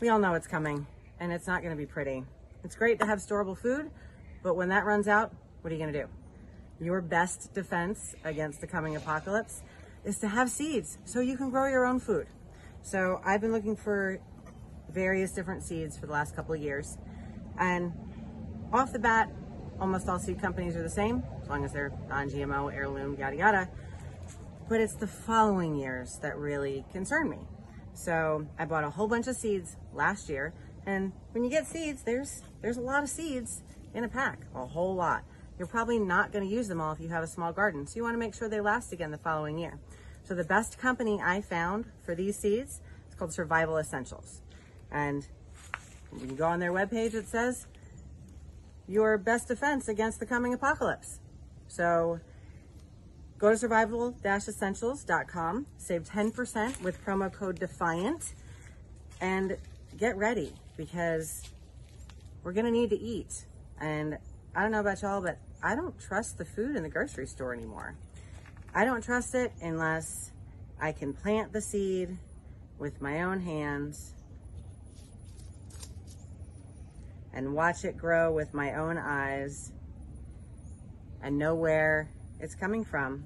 We all know it's coming and it's not going to be pretty. It's great to have storable food, but when that runs out, what are you going to do? Your best defense against the coming apocalypse is to have seeds so you can grow your own food. So I've been looking for various different seeds for the last couple of years. And off the bat, almost all seed companies are the same, as long as they're non GMO, heirloom, yada yada. But it's the following years that really concern me. So I bought a whole bunch of seeds last year, and when you get seeds, there's there's a lot of seeds in a pack, a whole lot. You're probably not going to use them all if you have a small garden, so you want to make sure they last again the following year. So the best company I found for these seeds is called Survival Essentials. And you can go on their webpage, it says your best defense against the coming apocalypse. So go to survival-essentials.com, save 10% with promo code DEFIANT, and get ready because we're going to need to eat. And I don't know about y'all, but I don't trust the food in the grocery store anymore. I don't trust it unless I can plant the seed with my own hands and watch it grow with my own eyes and know where it's coming from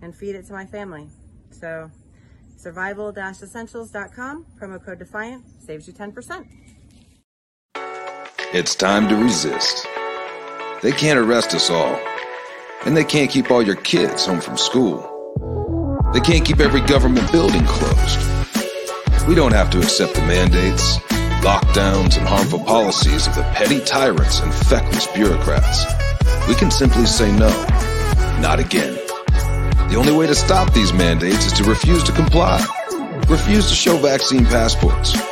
and feed it to my family. So survival-essentials.com, promo code DEFIANT, saves you 10%. It's time to resist. They can't arrest us all. And they can't keep all your kids home from school. They can't keep every government building closed. We don't have to accept the mandates, lockdowns, and harmful policies of the petty tyrants and feckless bureaucrats. We can simply say no. Not again. The only way to stop these mandates is to refuse to comply. Refuse to show vaccine passports.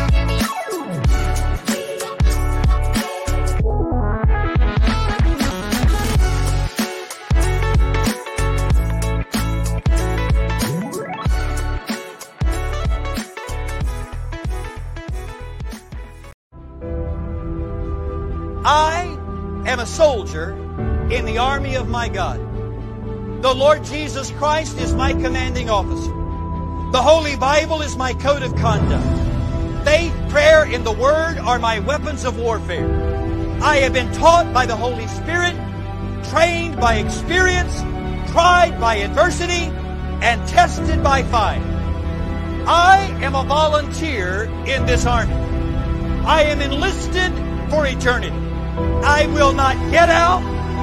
Of my God. The Lord Jesus Christ is my commanding officer. The Holy Bible is my code of conduct. Faith, prayer, and the Word are my weapons of warfare. I have been taught by the Holy Spirit, trained by experience, tried by adversity, and tested by fire. I am a volunteer in this army. I am enlisted for eternity. I will not get out,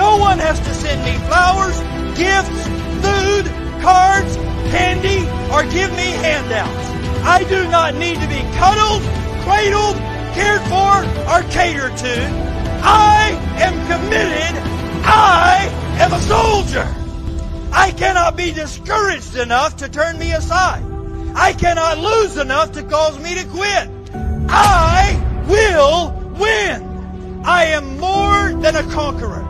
No one has to send me flowers, gifts, food, cards, candy, or give me handouts. I do not need to be cuddled, cradled, cared for, or catered to. I am committed. I am a soldier. I cannot be discouraged enough to turn me aside. I cannot lose enough to cause me to quit. I will win. I am more than a conqueror.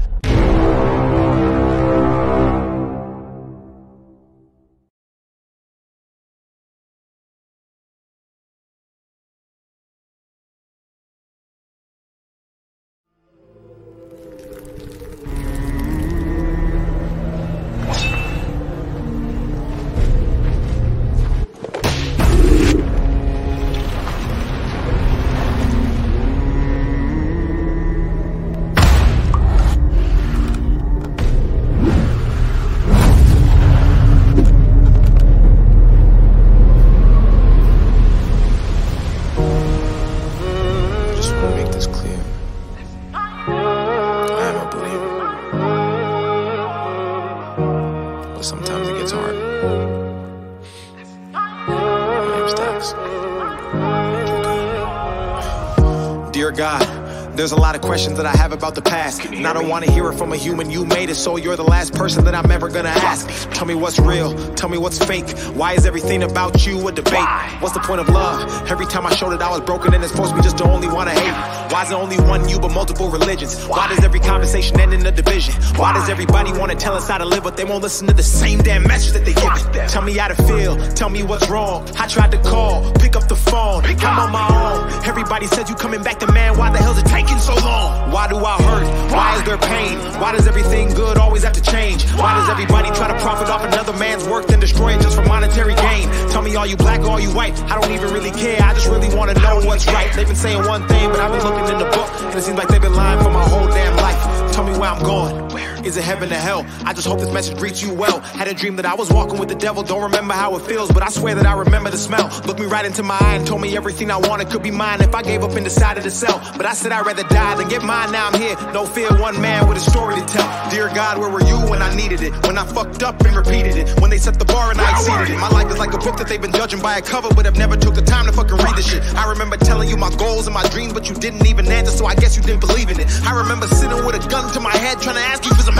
Questions that I about the past. And I don't want to hear it from a human. You made it, so you're the last person that I'm ever gonna ask. Tell me what's real, tell me what's fake. Why is everything about you a debate? What's the point of love? Every time I showed it, I was broken and it's forced me just to only want to hate. Why is it only one you but multiple religions? Why does every conversation end in a division? Why does everybody want to tell us how to live, but they won't listen to the same damn message that they give? Tell me how to feel, tell me what's wrong. I tried to call, pick up the phone, I'm on my own. Everybody said you coming back to man, why the hell's it taking so long? Why do I hurt? Why is there pain? Why does everything good always have to change? Why does everybody try to profit off another man's work then destroy it just for monetary gain? Tell me, are you black or are you white? I don't even really care, I just really wanna know what's right. They've been saying one thing, but I've been looking in the book, and it seems like they've been lying for my whole damn life. Tell me where I'm going. Is it heaven or hell? I just hope this message greets you well. Had a dream that I was walking with the devil. Don't remember how it feels, but I swear that I remember the smell. Looked me right into my eye and told me everything I wanted could be mine if I gave up and decided to sell. But I said I'd rather die than get mine. Now I'm here. No fear, one man with a story to tell. Dear God, where were you when I needed it? When I fucked up and repeated it? When they set the bar and I exceeded it? My life is like a book that they've been judging by a cover, but have never took the time to fucking read the shit. I remember telling you my goals and my dreams, but you didn't even answer, so I guess you didn't believe in it. I remember sitting with a gun to my head trying to ask you for some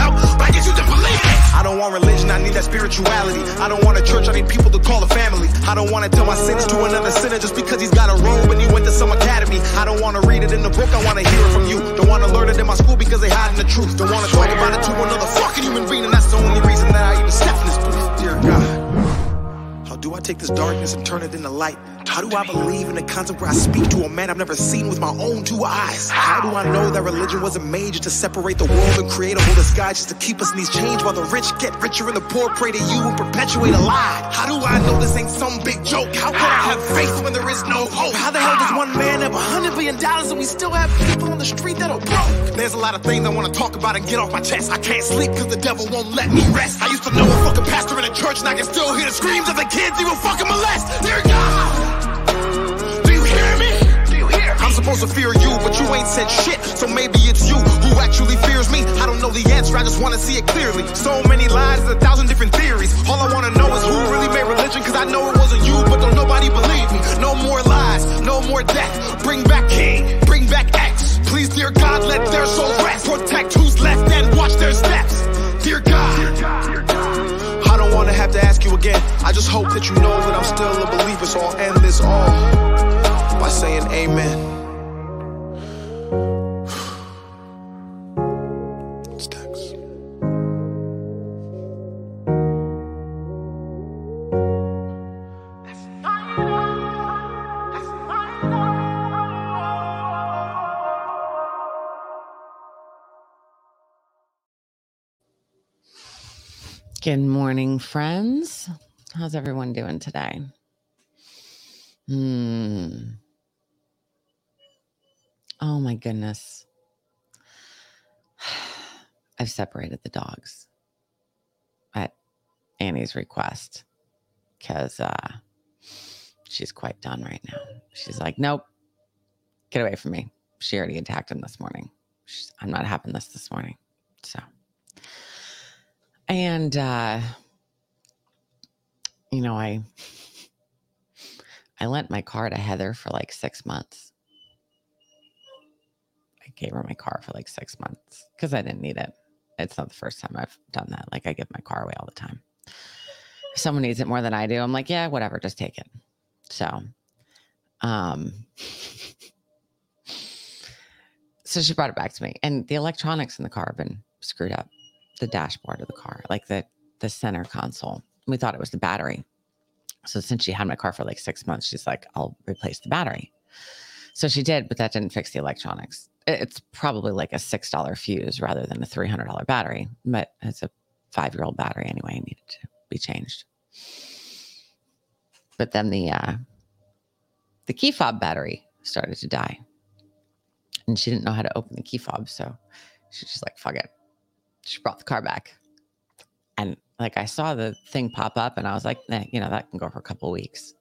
you believe it. I don't want religion, I need that spirituality. I don't want a church, I need people to call a family. I don't want to tell my sins to another sinner just because he's got a robe and he went to some academy. I don't want to read it in the book, I want to hear it from you. Don't want to learn it in my school because they hiding the truth. Don't want to talk about it to another fucking human being, and that's the only reason that I even step in this booth. Dear God. How do I take this darkness and turn it into light? How do I believe in a concept where I speak to a man I've never seen with my own two eyes? How do I know that religion wasn't made just to separate the world and create a whole disguise just to keep us in these chains while the rich get richer and the poor pray to you and perpetuate a lie? How do I know this ain't some big joke? How can I have faith when there is no hope? How the hell does one man have a hundred billion dollars and we still have people on the street that are broke? There's a lot of things I want to talk about and get off my chest. I can't sleep because the devil won't let me rest. I used to know a fucking pastor in a church and I can still hear the screams of the kids he will fucking molest. Dear God! Supposed to fear you, but you ain't said shit. So maybe it's you who actually fears me. I don't know the answer, I just wanna see it clearly. So many lies, a thousand different theories. All I wanna know is who really made religion, cause I know it wasn't you, but don't nobody believe me. No more lies, no more death. Bring back King, bring back X. Please, dear God, let their soul rest. Protect who's left and watch their steps. Dear God. I don't wanna have to ask you again. I just hope that you know that I'm still a believer, so I'll end this all by saying amen. Good morning, friends. How's everyone doing today? Hmm. Oh my goodness. I've separated the dogs at Annie's request because uh, she's quite done right now. She's like, nope, get away from me. She already attacked him this morning. She's, I'm not having this this morning. So. And uh you know, I I lent my car to Heather for like 6 months. I gave her my car for like 6 months cuz I didn't need it. It's not the first time I've done that. Like I give my car away all the time. If someone needs it more than I do, I'm like, yeah, whatever, just take it. So, um, so she brought it back to me, and the electronics in the car have been screwed up. The dashboard of the car, like the the center console. We thought it was the battery. So since she had my car for like six months, she's like, "I'll replace the battery." So she did, but that didn't fix the electronics. It's probably like a six dollar fuse rather than a three hundred dollar battery, but it's a five year old battery anyway. It needed to be changed. But then the uh, the key fob battery started to die, and she didn't know how to open the key fob, so she's just like, "Fuck it." She brought the car back, and like I saw the thing pop up, and I was like, nah, "You know that can go for a couple weeks."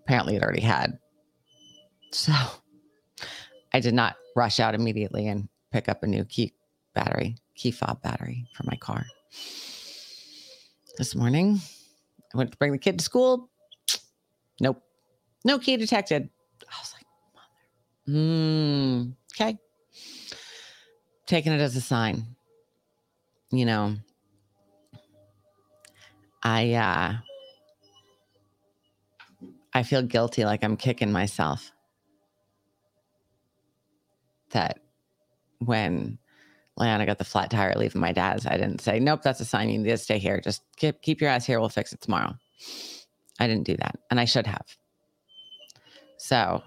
Apparently, it already had. So I did not rush out immediately and pick up a new key battery, key fob battery for my car. This morning, I went to bring the kid to school. Nope. No key detected. I was like, mother. Hmm. Okay. Taking it as a sign. You know, I uh I feel guilty like I'm kicking myself. That when Leanna got the flat tire leaving my dad's, I didn't say, Nope, that's a sign you need to stay here. Just keep keep your ass here, we'll fix it tomorrow. I didn't do that. And I should have. So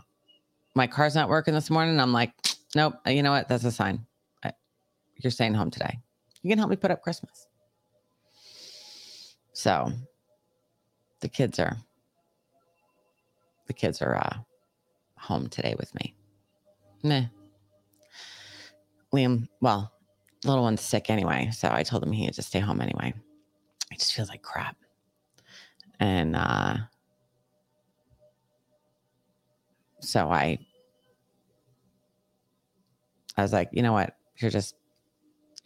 my car's not working this morning. I'm like, nope, you know what? That's a sign. You're staying home today. You can help me put up Christmas. So the kids are the kids are uh, home today with me. Meh. Liam, well, little one's sick anyway, so I told him he had to stay home anyway. It just feels like crap. And uh so I I was like, you know what? You're just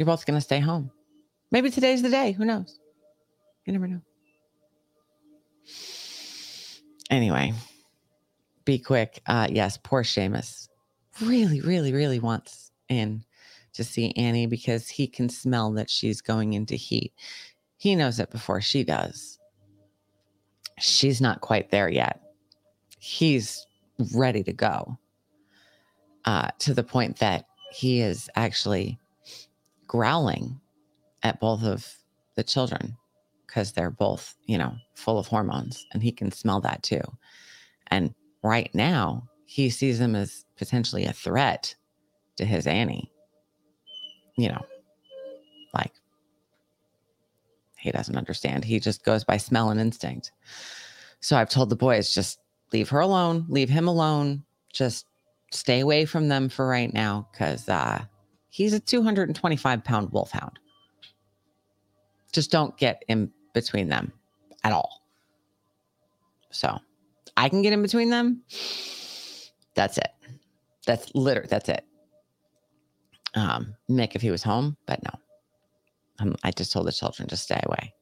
you're both gonna stay home. Maybe today's the day. Who knows? You never know. Anyway, be quick. Uh yes, poor Seamus. Really, really, really wants in to see Annie because he can smell that she's going into heat. He knows it before she does. She's not quite there yet. He's ready to go uh, to the point that he is actually growling at both of the children because they're both, you know, full of hormones and he can smell that too. And right now, he sees them as potentially a threat to his Annie. You know, like he doesn't understand. He just goes by smell and instinct. So I've told the boys just leave her alone, leave him alone, just stay away from them for right now because uh, he's a 225 pound wolfhound. Just don't get in between them at all. So I can get in between them. That's it. That's literally that's it. Um, Mick, if he was home, but no. Um, I just told the children to stay away.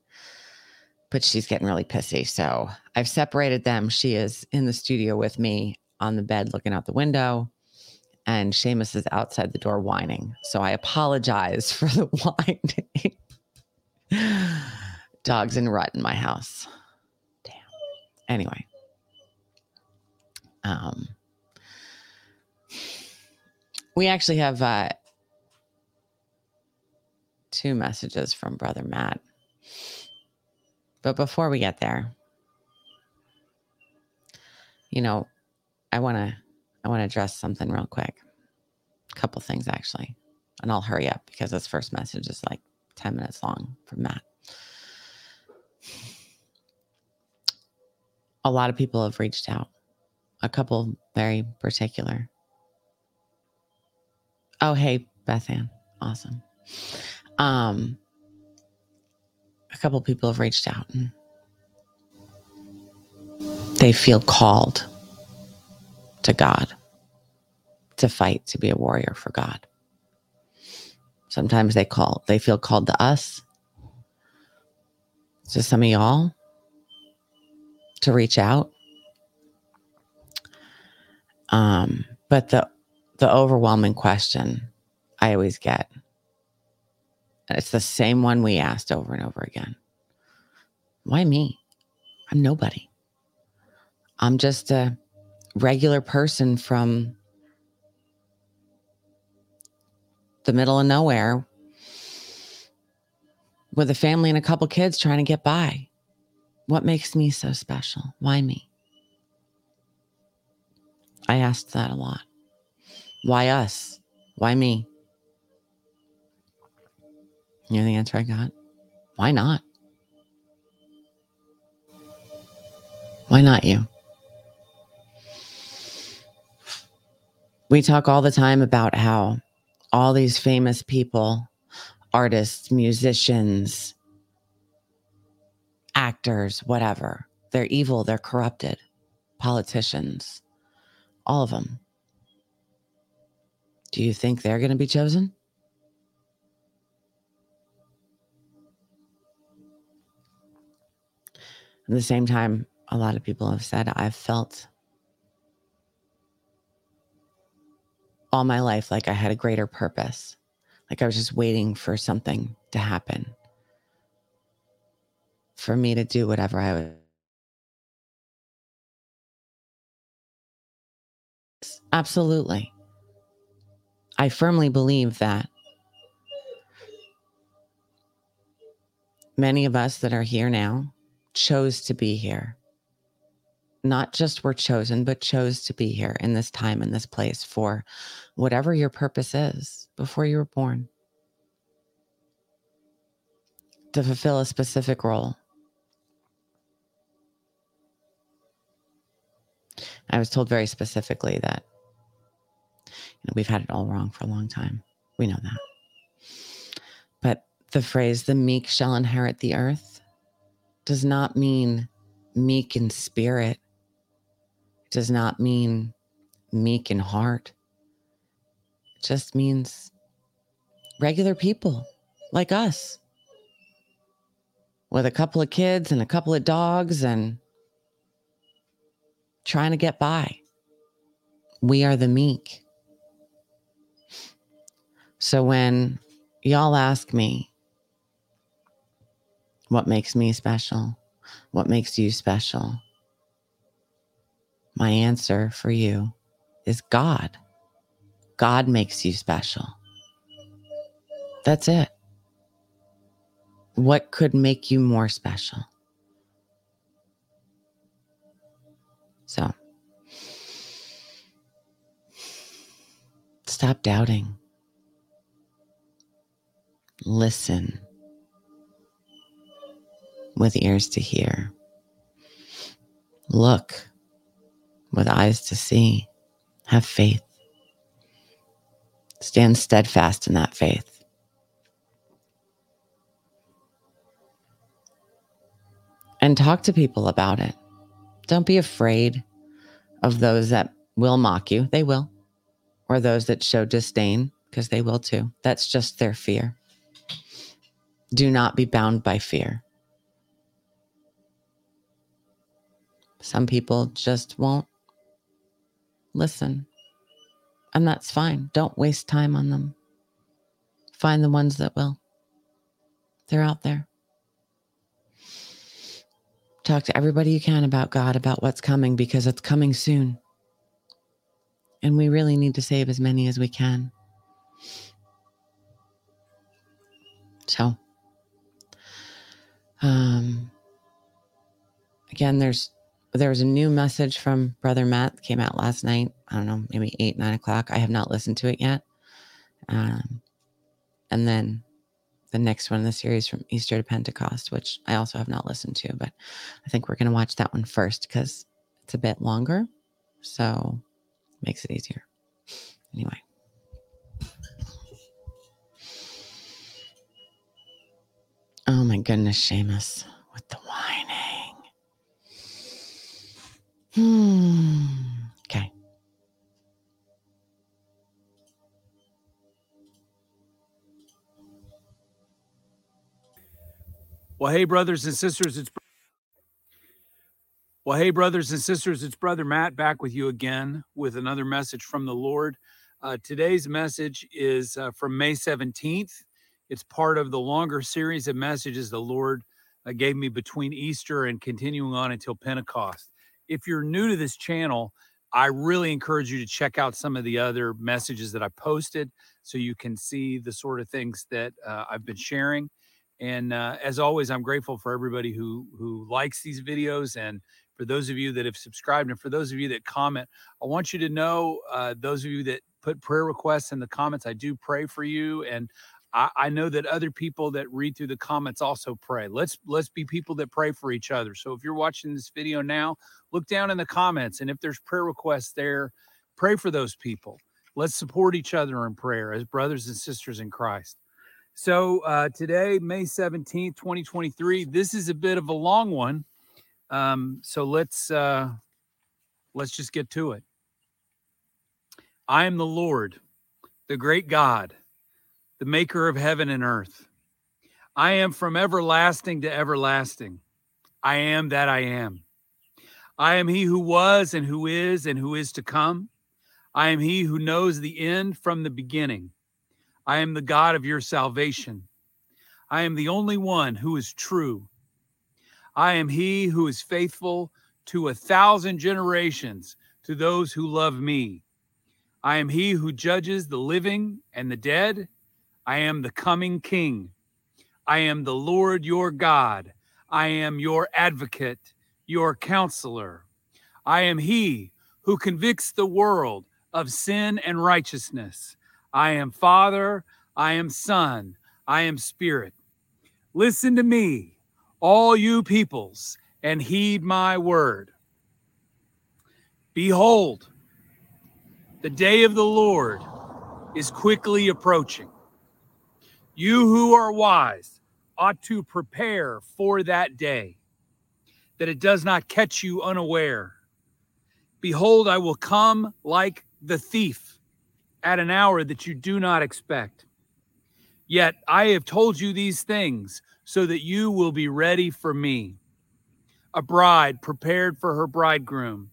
But she's getting really pissy. So I've separated them. She is in the studio with me on the bed looking out the window. And Seamus is outside the door whining. So I apologize for the whining. Dogs in rut in my house. Damn. Anyway. Um we actually have uh two messages from brother Matt. But before we get there, you know, I want to I want to address something real quick. A couple things actually. And I'll hurry up because this first message is like 10 minutes long from Matt. A lot of people have reached out. A couple very particular. Oh, hey, Beth Ann. Awesome. Um, a couple people have reached out and they feel called to God to fight to be a warrior for God. Sometimes they call they feel called to us. To some of y'all to reach out. Um, but the the overwhelming question I always get and it's the same one we asked over and over again. Why me? I'm nobody. I'm just a regular person from the middle of nowhere with a family and a couple kids trying to get by. What makes me so special? Why me? I asked that a lot. Why us? Why me? You know the answer I got? Why not? Why not you? We talk all the time about how all these famous people, artists, musicians, actors, whatever, they're evil, they're corrupted, politicians, all of them. Do you think they're going to be chosen? At the same time, a lot of people have said I've felt all my life like I had a greater purpose, like I was just waiting for something to happen, for me to do whatever I was. Absolutely. I firmly believe that many of us that are here now chose to be here. Not just were chosen, but chose to be here in this time, in this place for whatever your purpose is before you were born. To fulfill a specific role. I was told very specifically that you know, we've had it all wrong for a long time. We know that. But the phrase, the meek shall inherit the earth, does not mean meek in spirit, it does not mean meek in heart. It just means regular people like us with a couple of kids and a couple of dogs and trying to get by. We are the meek. So when y'all ask me, what makes me special? What makes you special? My answer for you is God. God makes you special. That's it. What could make you more special? So, stop doubting. Listen with ears to hear. Look with eyes to see. Have faith. Stand steadfast in that faith. And talk to people about it. Don't be afraid of those that will mock you. They will. Or those that show disdain, because they will too. That's just their fear. Do not be bound by fear. Some people just won't listen. And that's fine. Don't waste time on them. Find the ones that will. They're out there. Talk to everybody you can about God, about what's coming, because it's coming soon. And we really need to save as many as we can. So, um, again, there's there was a new message from Brother Matt came out last night. I don't know, maybe eight, nine o'clock. I have not listened to it yet. Um, and then the next one in the series from Easter to Pentecost, which I also have not listened to, but I think we're going to watch that one first because it's a bit longer. So makes it easier. Anyway. Oh my goodness, Seamus, with the whining. Okay. Well, hey, brothers and sisters, it's well, hey, brothers and sisters, it's Brother Matt back with you again with another message from the Lord. Uh, today's message is uh, from May 17th. It's part of the longer series of messages the Lord uh, gave me between Easter and continuing on until Pentecost. If you're new to this channel, I really encourage you to check out some of the other messages that I posted so you can see the sort of things that uh, I've been sharing. And uh, as always, I'm grateful for everybody who who likes these videos and for those of you that have subscribed and for those of you that comment. I want you to know, uh, those of you that put prayer requests in the comments, I do pray for you and I, I know that other people that read through the comments also pray. Let's let's be people that pray for each other. So if you're watching this video now, look down in the comments, and if there's prayer requests there, pray for those people. Let's support each other in prayer as brothers and sisters in Christ. So uh, today, May 17th, 2023, this is a bit of a long one. Um, so let's uh, let's just get to it. I am the Lord, the great God the maker of heaven and earth. I am from everlasting to everlasting. I am that I am. I am he who was and who is and who is to come. I am he who knows the end from the beginning. I am the God of your salvation. I am the only one who is true. I am he who is faithful to a thousand generations to those who love me. I am he who judges the living and the dead. I am the coming King. I am the Lord your God. I am your advocate, your counselor. I am he who convicts the world of sin and righteousness. I am Father, I am Son, I am Spirit. Listen to me, all you peoples, and heed my word. Behold, the day of the Lord is quickly approaching. You who are wise ought to prepare for that day, that it does not catch you unaware. Behold, I will come like the thief at an hour that you do not expect. Yet I have told you these things so that you will be ready for me. A bride prepared for her bridegroom,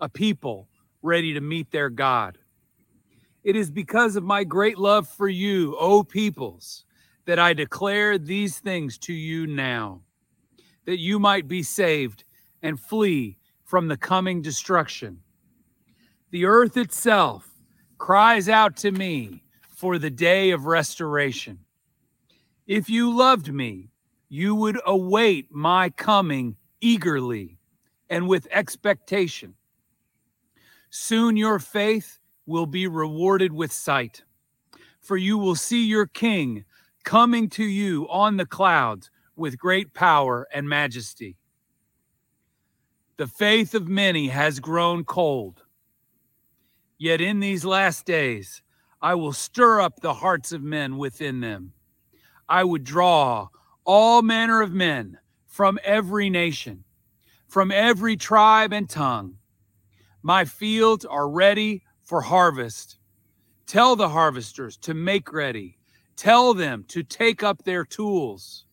a people ready to meet their God. It is because of my great love for you, O peoples, that I declare these things to you now, that you might be saved and flee from the coming destruction. The earth itself cries out to me for the day of restoration. If you loved me, you would await my coming eagerly and with expectation. Soon your faith will be rewarded with sight, for you will see your king coming to you on the clouds with great power and majesty. The faith of many has grown cold. Yet in these last days, I will stir up the hearts of men within them. I would draw all manner of men from every nation, from every tribe and tongue. My fields are ready for harvest. Tell the harvesters to make ready Tell them to take up their tools.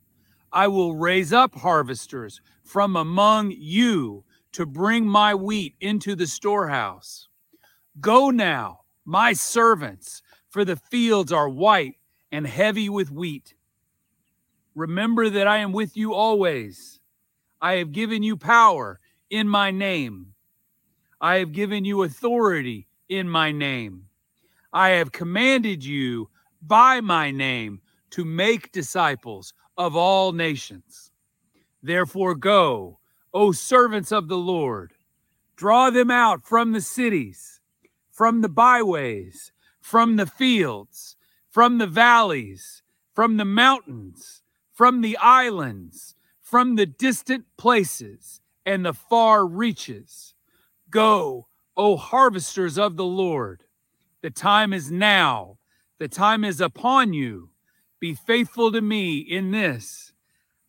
I will raise up harvesters from among you to bring my wheat into the storehouse. Go now, my servants, for the fields are white and heavy with wheat. Remember that I am with you always. I have given you power in my name. I have given you authority in my name. I have commanded you by my name to make disciples of all nations. Therefore, go, O servants of the Lord, draw them out from the cities, from the byways, from the fields, from the valleys, from the mountains, from the islands, from the distant places and the far reaches. Go, O harvesters of the Lord, the time is now the time is upon you. Be faithful to me in this.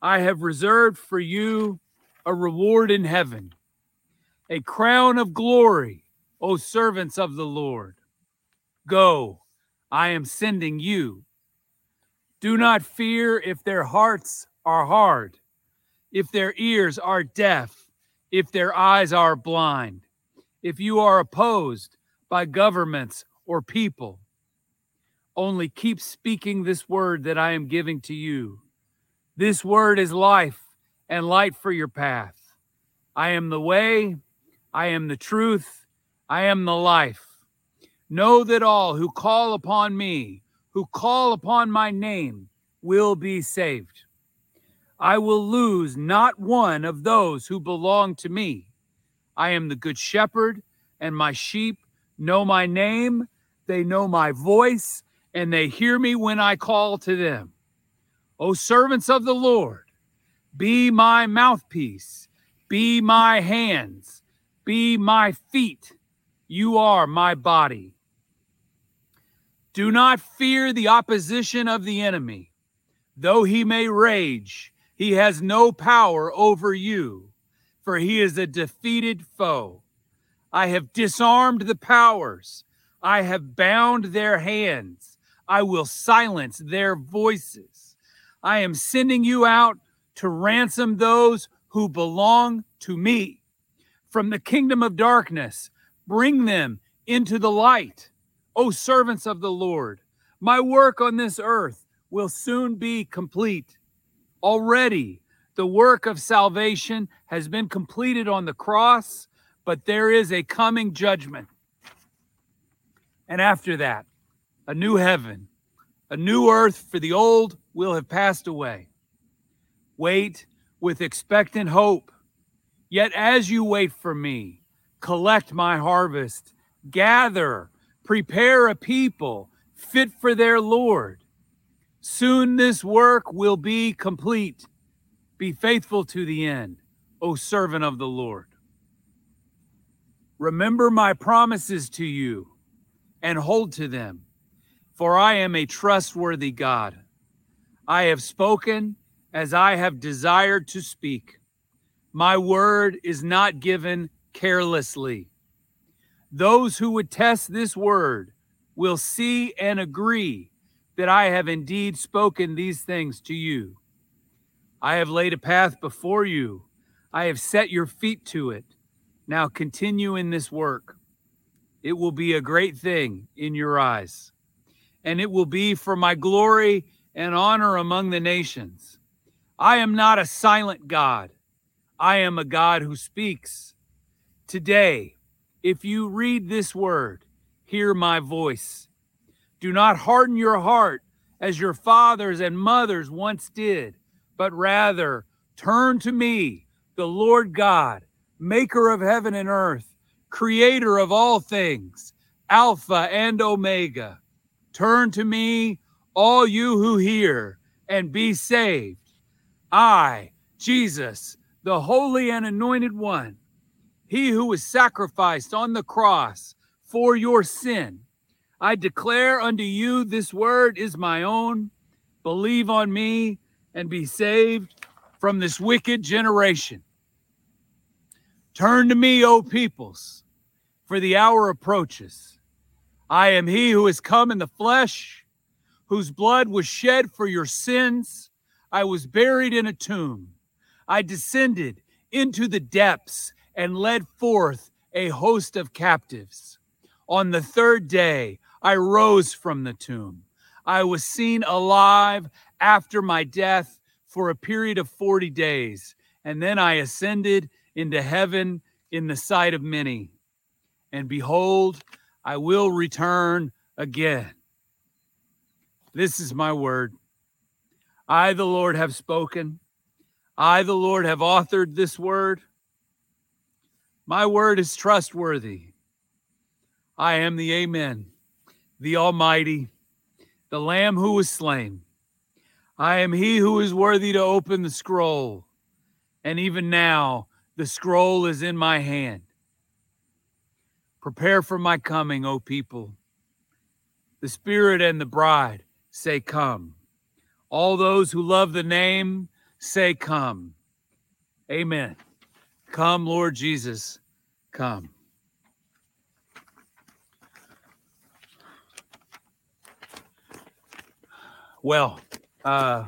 I have reserved for you a reward in heaven, a crown of glory, O servants of the Lord. Go, I am sending you. Do not fear if their hearts are hard, if their ears are deaf, if their eyes are blind, if you are opposed by governments or people only keep speaking this word that I am giving to you. This word is life and light for your path. I am the way, I am the truth. I am the life. Know that all who call upon me, who call upon my name, will be saved. I will lose not one of those who belong to me. I am the good shepherd, and my sheep know my name. They know my voice, and they hear me when I call to them. O servants of the Lord, be my mouthpiece, be my hands, be my feet. You are my body. Do not fear the opposition of the enemy. Though he may rage, he has no power over you, for he is a defeated foe. I have disarmed the powers, I have bound their hands, I will silence their voices. I am sending you out to ransom those who belong to me. From the kingdom of darkness, bring them into the light. O servants of the Lord, my work on this earth will soon be complete. Already, the work of salvation has been completed on the cross, but there is a coming judgment. And after that, a new heaven, a new earth, for the old will have passed away. Wait with expectant hope. Yet as you wait for me, collect my harvest, gather, prepare a people fit for their Lord. Soon this work will be complete. Be faithful to the end, O servant of the Lord. Remember my promises to you and hold to them, for I am a trustworthy God. I have spoken as I have desired to speak. My word is not given carelessly. Those who would test this word will see and agree that I have indeed spoken these things to you. I have laid a path before you, I have set your feet to it. Now continue in this work. It will be a great thing in your eyes, and it will be for my glory and honor among the nations. I am not a silent God. I am a God who speaks. Today, if you read this word, hear my voice. Do not harden your heart as your fathers and mothers once did, but rather turn to me, the Lord God, maker of heaven and earth, creator of all things, Alpha and Omega. Turn to me, all you who hear, and be saved. I, Jesus, the Holy and Anointed One, he who was sacrificed on the cross for your sin. I declare unto you this word is my own. Believe on me and be saved from this wicked generation. Turn to me, O peoples, for the hour approaches. I am he who has come in the flesh, whose blood was shed for your sins I was buried in a tomb. I descended into the depths and led forth a host of captives. On the third day, I rose from the tomb. I was seen alive after my death for a period of 40 days, and then I ascended into heaven in the sight of many. And behold, I will return again. This is my word. I, the Lord, have spoken. I, the Lord, have authored this word. My word is trustworthy. I am the Amen, the Almighty, the Lamb who was slain. I am he who is worthy to open the scroll. And even now, the scroll is in my hand. Prepare for my coming, O people. The Spirit and the bride say, Come. All those who love the name say, Come. Amen. Come, Lord Jesus, come. Well, uh,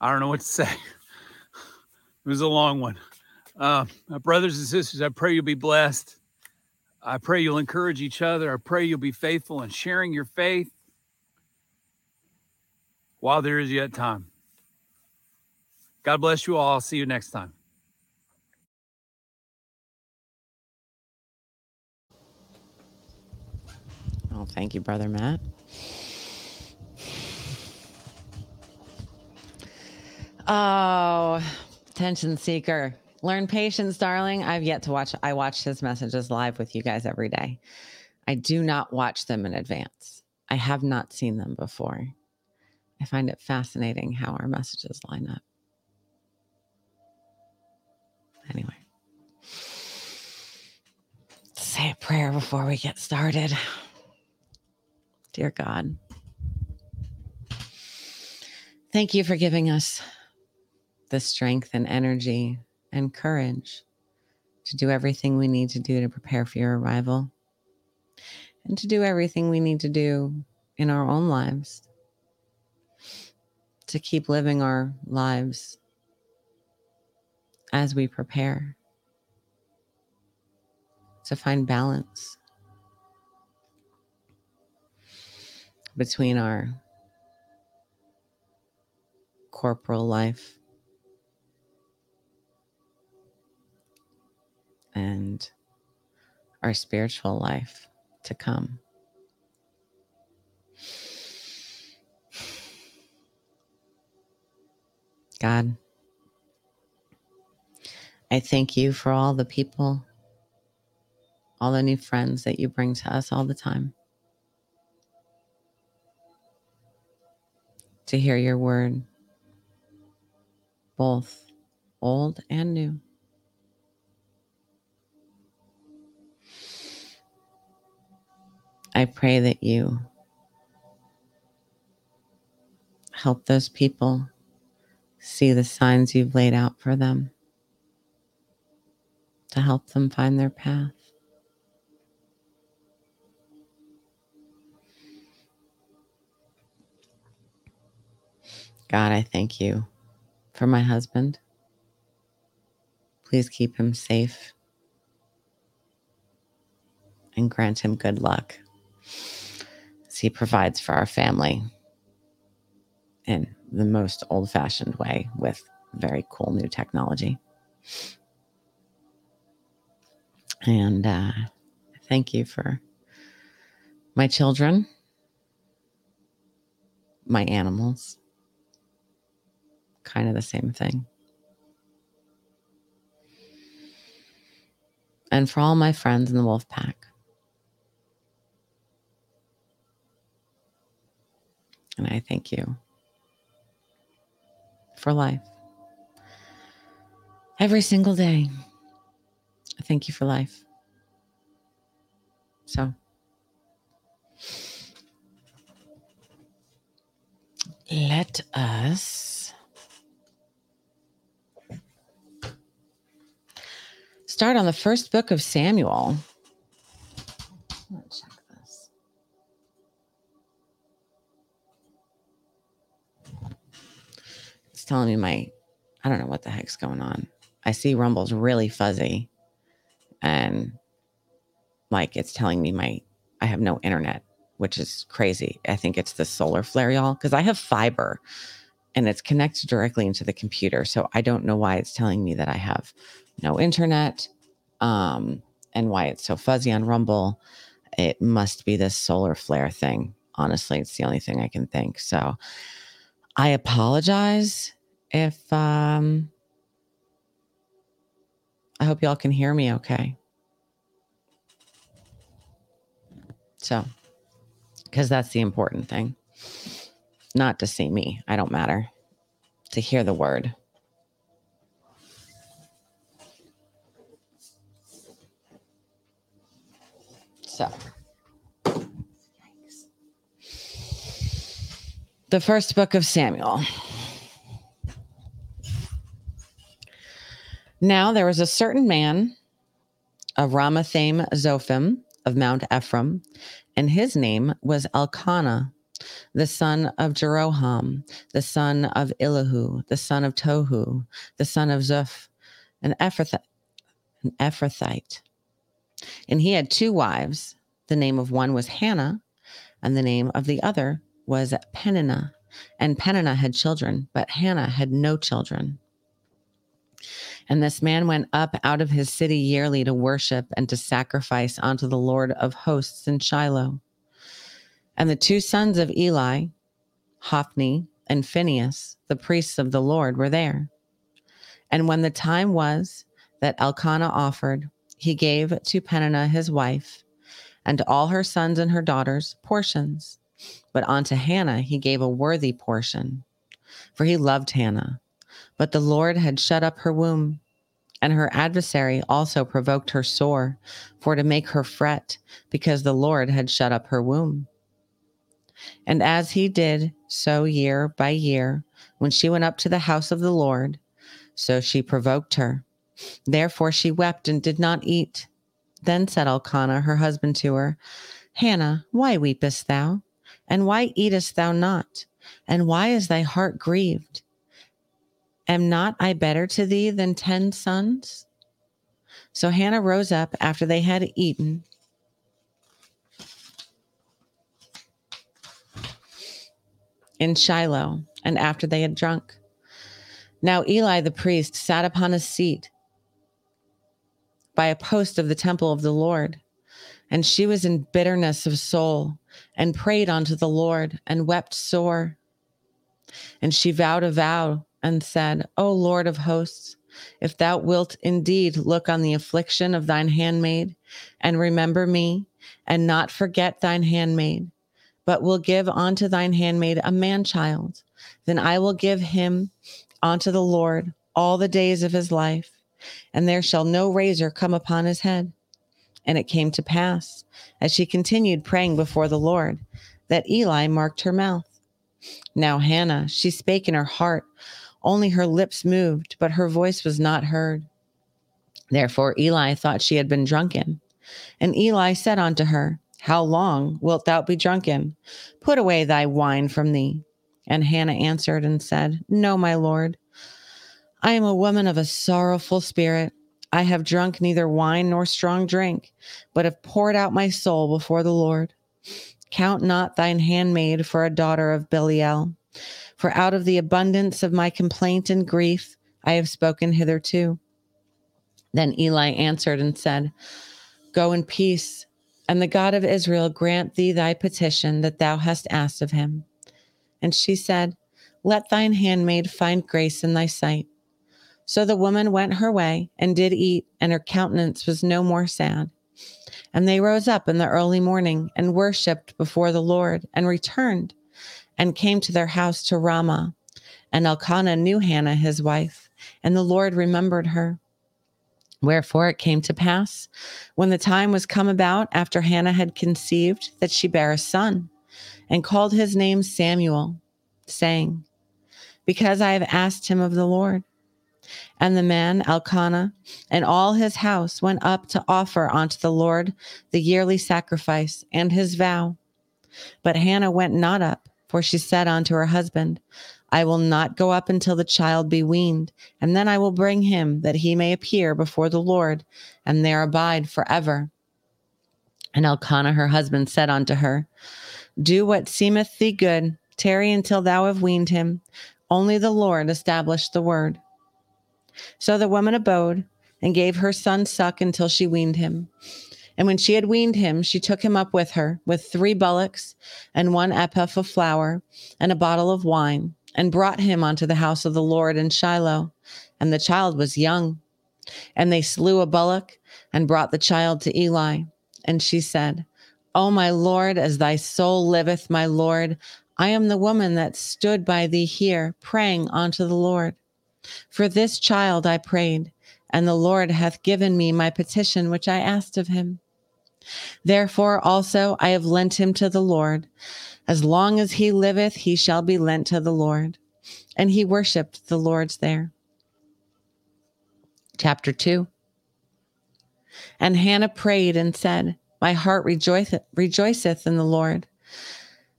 I don't know what to say. It was a long one. Uh, my brothers and sisters, I pray you'll be blessed. I pray you'll encourage each other. I pray you'll be faithful in sharing your faith while there is yet time. God bless you all. I'll see you next time. Oh, thank you, Brother Matt. Oh, attention seeker. Learn patience, darling. I've yet to watch. I watch his messages live with you guys every day. I do not watch them in advance. I have not seen them before. I find it fascinating how our messages line up. Anyway, say a prayer before we get started. Dear God, thank you for giving us the strength and energy and courage to do everything we need to do to prepare for your arrival and to do everything we need to do in our own lives to keep living our lives as we prepare to find balance between our corporal life and our spiritual life to come. God, I thank you for all the people, all the new friends that you bring to us all the time. To hear your word, both old and new. I pray that you help those people see the signs you've laid out for them to help them find their path. God, I thank you for my husband. Please keep him safe and grant him good luck he provides for our family in the most old fashioned way with very cool new technology. And uh, thank you for my children, my animals, kind of the same thing. And for all my friends in the wolf pack. And I thank you for life. Every single day. I thank you for life. So, let us start on the first book of Samuel. Telling me my, I don't know what the heck's going on. I see Rumble's really fuzzy and like it's telling me my, I have no internet, which is crazy. I think it's the solar flare, y'all, because I have fiber and it's connected directly into the computer. So I don't know why it's telling me that I have no internet um, and why it's so fuzzy on Rumble. It must be this solar flare thing. Honestly, it's the only thing I can think. So I apologize if um, I hope y'all can hear me okay. So, because that's the important thing. Not to see me, I don't matter. To hear the word. So, the first book of Samuel. Now there was a certain man of Ramathaim Zophim of Mount Ephraim, and his name was Elkanah, the son of Jeroham, the son of Elihu, the son of Tohu, the son of Zuph, an Ephrathite. An Ephrathite. And he had two wives. The name of one was Hannah, and the name of the other was Peninnah. And Peninnah had children, but Hannah had no children. And this man went up out of his city yearly to worship and to sacrifice unto the Lord of hosts in Shiloh. And the two sons of Eli, Hophni and Phinehas, the priests of the Lord, were there. And when the time was that Elkanah offered, he gave to Peninnah his wife and to all her sons and her daughters portions. But unto Hannah he gave a worthy portion, for he loved Hannah. But the Lord had shut up her womb, and her adversary also provoked her sore, for to make her fret, because the Lord had shut up her womb. And as he did so year by year, when she went up to the house of the Lord, so she provoked her. Therefore she wept and did not eat. Then said Elkanah, her husband, to her, Hannah, why weepest thou? And why eatest thou not? And why is thy heart grieved? Am not I better to thee than ten sons? So Hannah rose up after they had eaten. In Shiloh, and after they had drunk. Now Eli the priest sat upon a seat by a post of the temple of the Lord, and she was in bitterness of soul, and prayed unto the Lord, and wept sore. And she vowed a vow and said, O Lord of hosts, if thou wilt indeed look on the affliction of thine handmaid, and remember me, and not forget thine handmaid, but will give unto thine handmaid a man child, then I will give him unto the Lord all the days of his life, and there shall no razor come upon his head. And it came to pass, as she continued praying before the Lord, that Eli marked her mouth. Now Hannah, she spake in her heart, only her lips moved, but her voice was not heard. Therefore Eli thought she had been drunken. And Eli said unto her, How long wilt thou be drunken? Put away thy wine from thee. And Hannah answered and said, No, my Lord. I am a woman of a sorrowful spirit. I have drunk neither wine nor strong drink, but have poured out my soul before the Lord. Count not thine handmaid for a daughter of Belial, for out of the abundance of my complaint and grief I have spoken hitherto. Then Eli answered and said, Go in peace, and the God of Israel grant thee thy petition that thou hast asked of him. And she said, Let thine handmaid find grace in thy sight. So the woman went her way and did eat, and her countenance was no more sad. And they rose up in the early morning and worshipped before the Lord and returned and came to their house to Ramah. And Elkanah knew Hannah his wife, and the Lord remembered her. Wherefore it came to pass, when the time was come about after Hannah had conceived, that she bare a son and called his name Samuel, saying, Because I have asked him of the Lord. And the man Elkanah and all his house went up to offer unto the Lord the yearly sacrifice and his vow. But Hannah went not up, for she said unto her husband, I will not go up until the child be weaned, and then I will bring him that he may appear before the Lord and there abide for forever. And Elkanah her husband said unto her, do what seemeth thee good. Tarry until thou have weaned him. Only the Lord established the word. So the woman abode and gave her son suck until she weaned him. And when she had weaned him, she took him up with her, with three bullocks and one ephah of flour and a bottle of wine, and brought him unto the house of the Lord in Shiloh. And the child was young. And they slew a bullock and brought the child to Eli. And she said, O my Lord, as thy soul liveth, my Lord, I am the woman that stood by thee here, praying unto the Lord. For this child I prayed, and the Lord hath given me my petition which I asked of him. Therefore also I have lent him to the Lord. As long as he liveth, he shall be lent to the Lord. And he worshipped the Lord's there. Chapter 2 And Hannah prayed and said, my heart rejoiceth, rejoiceth in the Lord.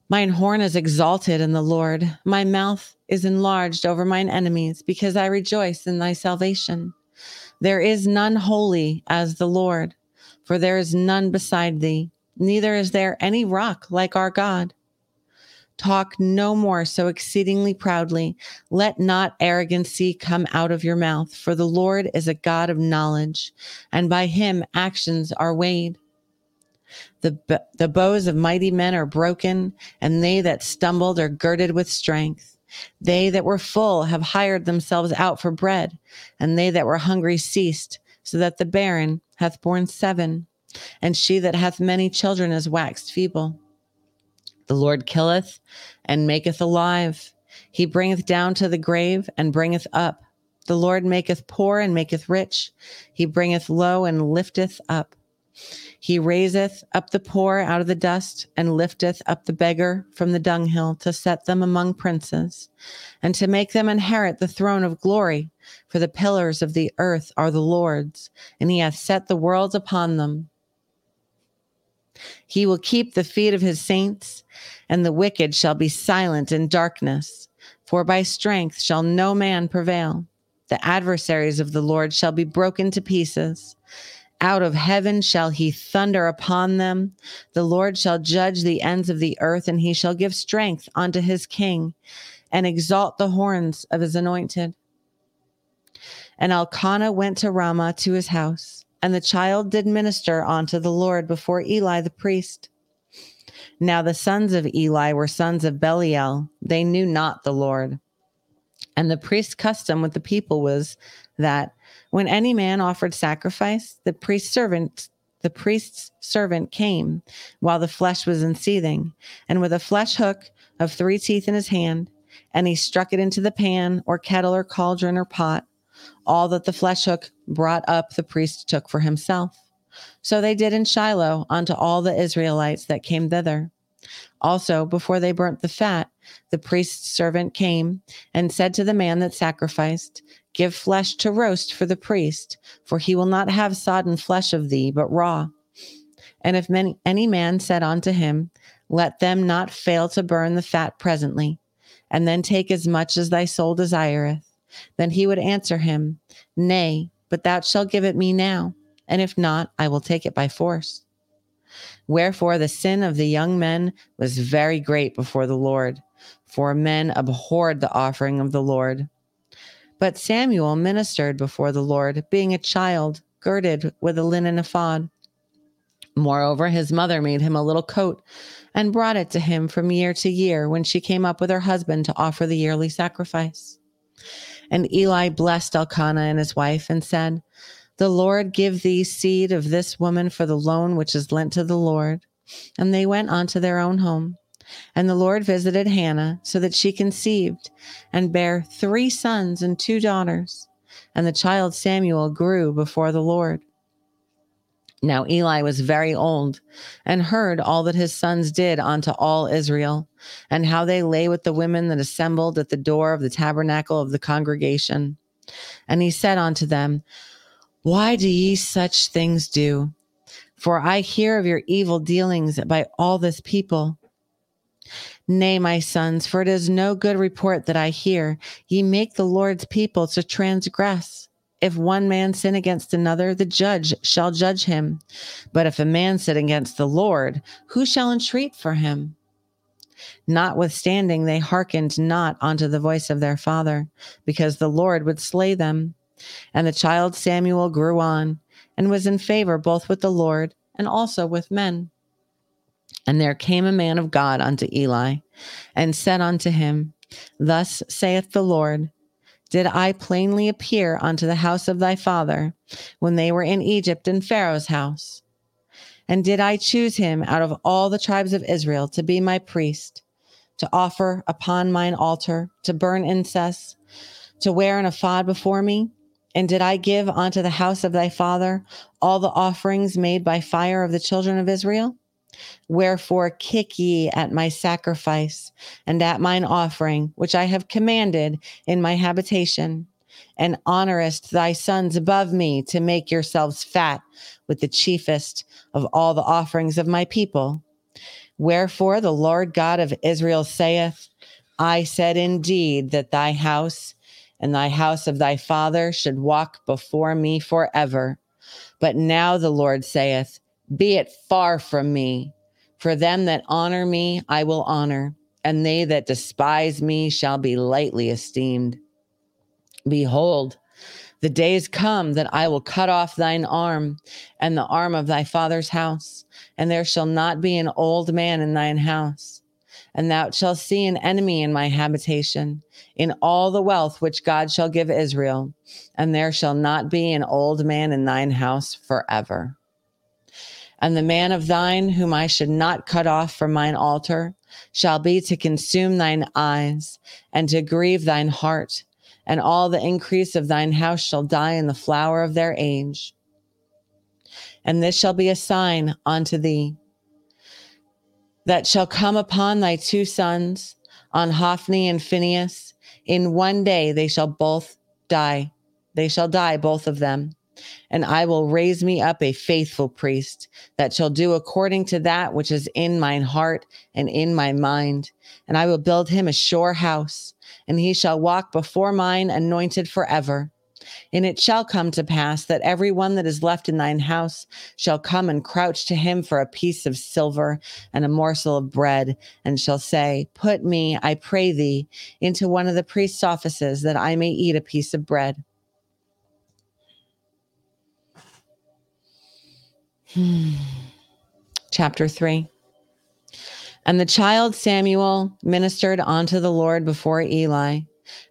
Mine horn is exalted in the Lord. My mouth is enlarged over mine enemies, because I rejoice in thy salvation. There is none holy as the Lord, for there is none beside thee, neither is there any rock like our God. Talk no more so exceedingly proudly. Let not arrogancy come out of your mouth, for the Lord is a God of knowledge, and by him actions are weighed. The, the bows of mighty men are broken, and they that stumbled are girded with strength. They that were full have hired themselves out for bread, and they that were hungry ceased, so that the barren hath borne seven, and she that hath many children is waxed feeble. The Lord killeth and maketh alive. He bringeth down to the grave and bringeth up. The Lord maketh poor and maketh rich. He bringeth low and lifteth up. He raiseth up the poor out of the dust and lifteth up the beggar from the dunghill to set them among princes and to make them inherit the throne of glory. For the pillars of the earth are the Lord's, and he hath set the worlds upon them. He will keep the feet of his saints, and the wicked shall be silent in darkness. For by strength shall no man prevail. The adversaries of the Lord shall be broken to pieces. Out of heaven shall he thunder upon them. The Lord shall judge the ends of the earth, and he shall give strength unto his king and exalt the horns of his anointed. And Elkanah went to Ramah to his house, and the child did minister unto the Lord before Eli the priest. Now the sons of Eli were sons of Belial. They knew not the Lord. And the priest's custom with the people was that when any man offered sacrifice, the priest's servant the priest's servant came while the flesh was in seething, and with a flesh hook of three teeth in his hand, and he struck it into the pan or kettle or cauldron or pot. All that the flesh hook brought up, the priest took for himself. So they did in Shiloh unto all the Israelites that came thither. Also, before they burnt the fat, the priest's servant came and said to the man that sacrificed, Give flesh to roast for the priest, for he will not have sodden flesh of thee, but raw. And if many, any man said unto him, Let them not fail to burn the fat presently, and then take as much as thy soul desireth, then he would answer him, Nay, but thou shalt give it me now, and if not, I will take it by force. Wherefore the sin of the young men was very great before the Lord, for men abhorred the offering of the Lord. But Samuel ministered before the Lord, being a child, girded with a linen ephod. Moreover, his mother made him a little coat and brought it to him from year to year when she came up with her husband to offer the yearly sacrifice. And Eli blessed Elkanah and his wife and said, The Lord give thee seed of this woman for the loan which is lent to the Lord. And they went on to their own home. And the Lord visited Hannah so that she conceived and bare three sons and two daughters. And the child Samuel grew before the Lord. Now Eli was very old and heard all that his sons did unto all Israel, and how they lay with the women that assembled at the door of the tabernacle of the congregation. And he said unto them, Why do ye such things do? For I hear of your evil dealings by all this people. Nay, my sons, for it is no good report that I hear. Ye make the Lord's people to transgress. If one man sin against another, the judge shall judge him. But if a man sin against the Lord, who shall entreat for him? Notwithstanding, they hearkened not unto the voice of their father, because the Lord would slay them. And the child Samuel grew on, and was in favor both with the Lord and also with men. And there came a man of God unto Eli, and said unto him, Thus saith the Lord, Did I plainly appear unto the house of thy father when they were in Egypt in Pharaoh's house? And did I choose him out of all the tribes of Israel to be my priest, to offer upon mine altar, to burn incense, to wear an ephod before me? And did I give unto the house of thy father all the offerings made by fire of the children of Israel? Wherefore kick ye at my sacrifice and at mine offering, which I have commanded in my habitation, and honorest thy sons above me to make yourselves fat with the chiefest of all the offerings of my people. Wherefore the Lord God of Israel saith, I said indeed that thy house and thy house of thy father should walk before me forever. But now the Lord saith, Be it far from me. For them that honor me, I will honor, and they that despise me shall be lightly esteemed. Behold, The days come that I will cut off thine arm and the arm of thy father's house, and there shall not be an old man in thine house. And thou shalt see an enemy in my habitation, in all the wealth which God shall give Israel, and there shall not be an old man in thine house forever. And the man of thine, whom I should not cut off from mine altar, shall be to consume thine eyes and to grieve thine heart and all the increase of thine house shall die in the flower of their age. And this shall be a sign unto thee that shall come upon thy two sons, on Hophni and Phinehas. In one day they shall both die. They shall die, both of them. And I will raise me up a faithful priest that shall do according to that which is in mine heart and in my mind. And I will build him a sure house and he shall walk before mine anointed forever. And it shall come to pass that every one that is left in thine house shall come and crouch to him for a piece of silver and a morsel of bread, and shall say, Put me, I pray thee, into one of the priest's offices, that I may eat a piece of bread. Chapter 3 and the child Samuel ministered unto the Lord before Eli,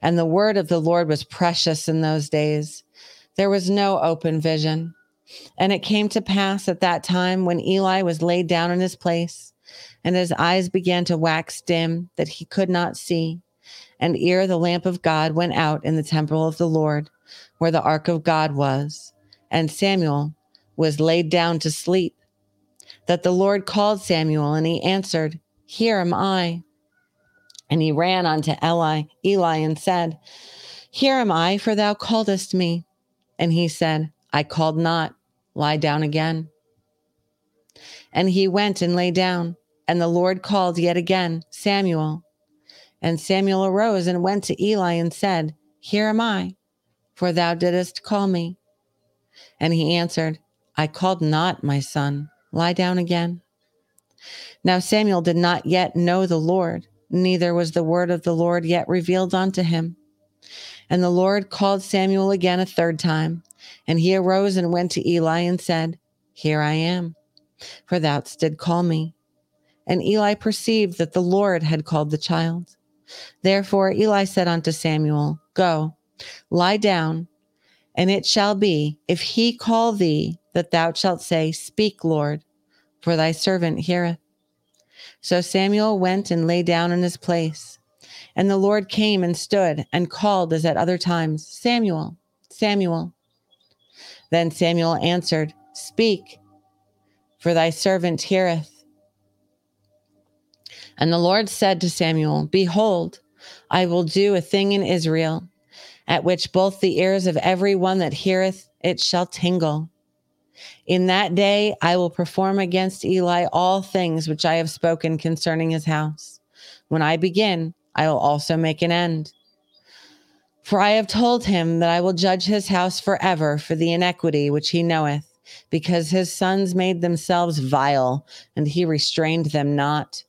and the word of the Lord was precious in those days. There was no open vision. And it came to pass at that time when Eli was laid down in his place, and his eyes began to wax dim, that he could not see. And ere the lamp of God went out in the temple of the Lord, where the ark of God was, and Samuel was laid down to sleep, that the Lord called Samuel, and he answered, here am I. And he ran unto Eli, Eli and said, Here am I, for thou calledest me. And he said, I called not, lie down again. And he went and lay down, and the Lord called yet again, Samuel. And Samuel arose and went to Eli and said, Here am I, for thou didst call me. And he answered, I called not, my son, lie down again. Now Samuel did not yet know the Lord, neither was the word of the Lord yet revealed unto him. And the Lord called Samuel again a third time, and he arose and went to Eli and said, Here I am, for thou did call me. And Eli perceived that the Lord had called the child. Therefore Eli said unto Samuel, Go, lie down, and it shall be, if he call thee, that thou shalt say, Speak, Lord, for thy servant heareth. So Samuel went and lay down in his place. And the Lord came and stood and called as at other times, Samuel, Samuel. Then Samuel answered, Speak, for thy servant heareth. And the Lord said to Samuel, Behold, I will do a thing in Israel, at which both the ears of every one that heareth it shall tingle. In that day I will perform against Eli all things which I have spoken concerning his house. When I begin, I will also make an end. For I have told him that I will judge his house forever for the iniquity which he knoweth, because his sons made themselves vile, and he restrained them not.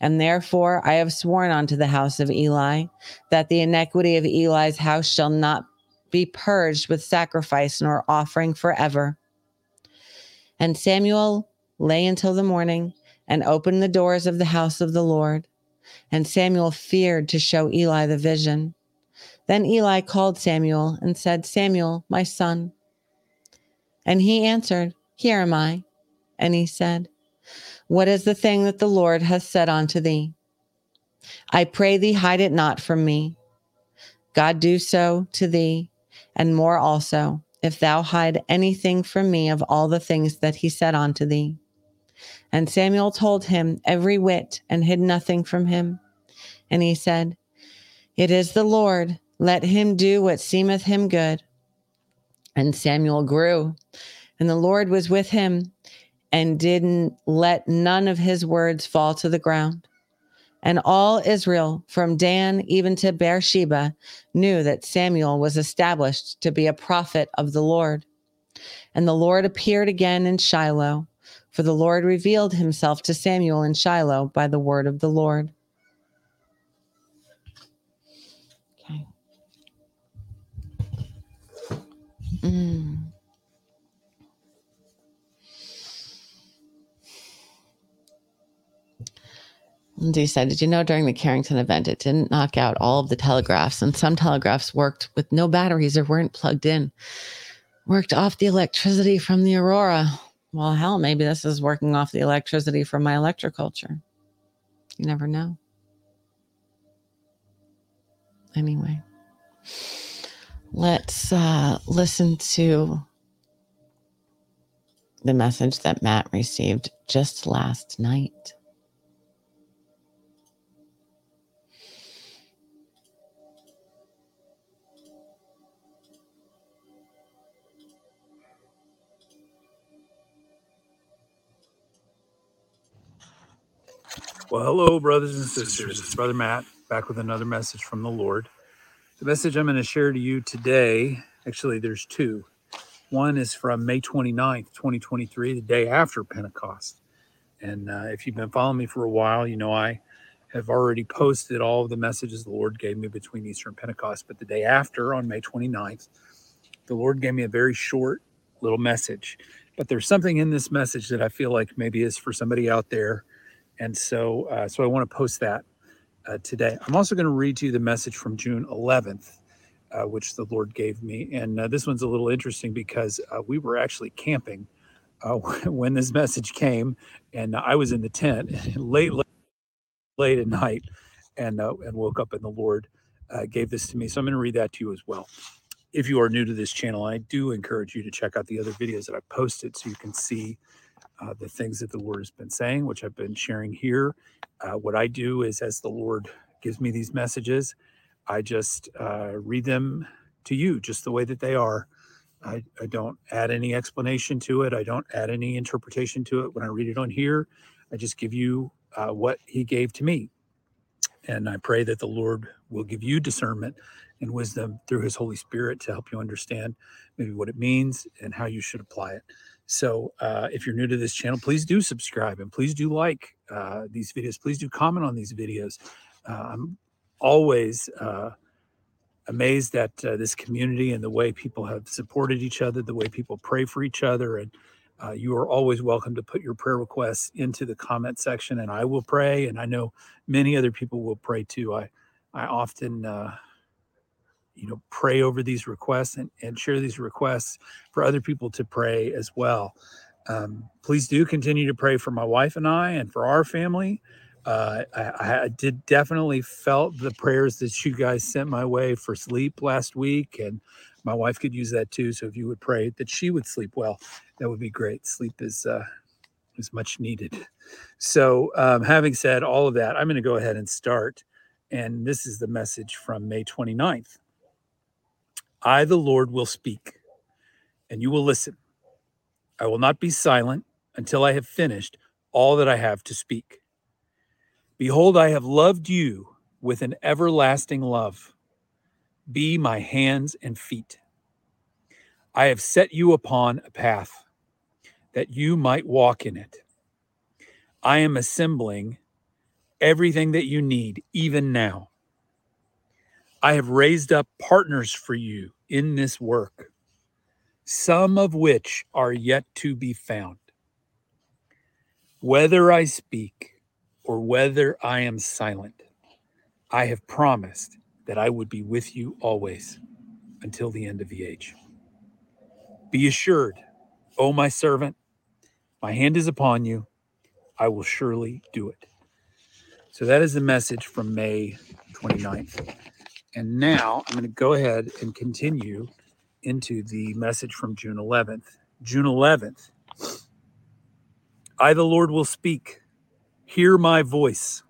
And therefore I have sworn unto the house of Eli that the iniquity of Eli's house shall not be purged with sacrifice nor offering forever. And Samuel lay until the morning and opened the doors of the house of the Lord. And Samuel feared to show Eli the vision. Then Eli called Samuel and said, Samuel, my son. And he answered, Here am I. And he said, What is the thing that the Lord hath said unto thee? I pray thee, hide it not from me. God do so to thee, and more also, if thou hide anything from me of all the things that he said unto thee. And Samuel told him every whit and hid nothing from him. And he said, It is the Lord, let him do what seemeth him good. And Samuel grew, and the Lord was with him, and didn't let none of his words fall to the ground. And all Israel, from Dan even to Beersheba, knew that Samuel was established to be a prophet of the Lord. And the Lord appeared again in Shiloh, for the Lord revealed himself to Samuel in Shiloh by the word of the Lord. Okay. Mm. Lindsay said, Did you know during the Carrington event, it didn't knock out all of the telegraphs, and some telegraphs worked with no batteries or weren't plugged in, worked off the electricity from the aurora. Well, hell, maybe this is working off the electricity from my electroculture. You never know. Anyway, let's uh, listen to the message that Matt received just last night. Well, hello, brothers and sisters. It's Brother Matt back with another message from the Lord. The message I'm going to share to you today, actually, there's two. One is from May 29th, 2023, the day after Pentecost. And uh, if you've been following me for a while, you know I have already posted all of the messages the Lord gave me between Easter and Pentecost. But the day after, on May 29th, the Lord gave me a very short little message. But there's something in this message that I feel like maybe is for somebody out there and so, uh, so I want to post that uh, today. I'm also going to read to you the message from June 11th, uh, which the Lord gave me. And uh, this one's a little interesting because uh, we were actually camping uh, when this message came, and I was in the tent late, late, late at night, and and woke up, and the Lord gave this to me. So I'm going to read that to you as well. If you are new to this channel, I do encourage you to check out the other videos that I've posted so you can see uh, the things that the Lord has been saying, which I've been sharing here. Uh, what I do is, as the Lord gives me these messages, I just uh, read them to you just the way that they are. I, I, don't add any explanation to it. I don't add any interpretation to it. When I read it on here, I just give you uh, what He gave to me. And I pray that the Lord will give you discernment and wisdom through His Holy Spirit to help you understand maybe what it means and how you should apply it. So uh, if you're new to this channel, please do subscribe and please do like uh, these videos. Please do comment on these videos. Uh, I'm always uh, amazed at uh, this community and the way people have supported each other, the way people pray for each other. And uh, you are always welcome to put your prayer requests into the comment section and I will pray. And I know many other people will pray too. I, I often you know pray over these requests and, and share these requests for other people to pray as well. Um, please do continue to pray for my wife and i and for our family. Uh, I, I, did definitely felt the prayers that you guys sent my way for sleep last week and my wife could use that too. So if you would pray that she would sleep well that would be great. Sleep is uh, is much needed. So um, having said all of that i'm going to go ahead and start. And this is the message from may 29th I, the Lord, will speak, and you will listen. I will not be silent until I have finished all that I have to speak. Behold, I have loved you with an everlasting love. Be my hands and feet. I have set you upon a path that you might walk in it. I am assembling everything that you need, even now. I have raised up partners for you in this work, some of which are yet to be found. Whether I speak or whether I am silent, I have promised that I would be with you always until the end of the age. Be assured, O my servant, my hand is upon you. I will surely do it. So that is the message from May 29th. And now I'm going to go ahead and continue into the message from June 11th. June 11th. I, the Lord, will speak. Hear my voice.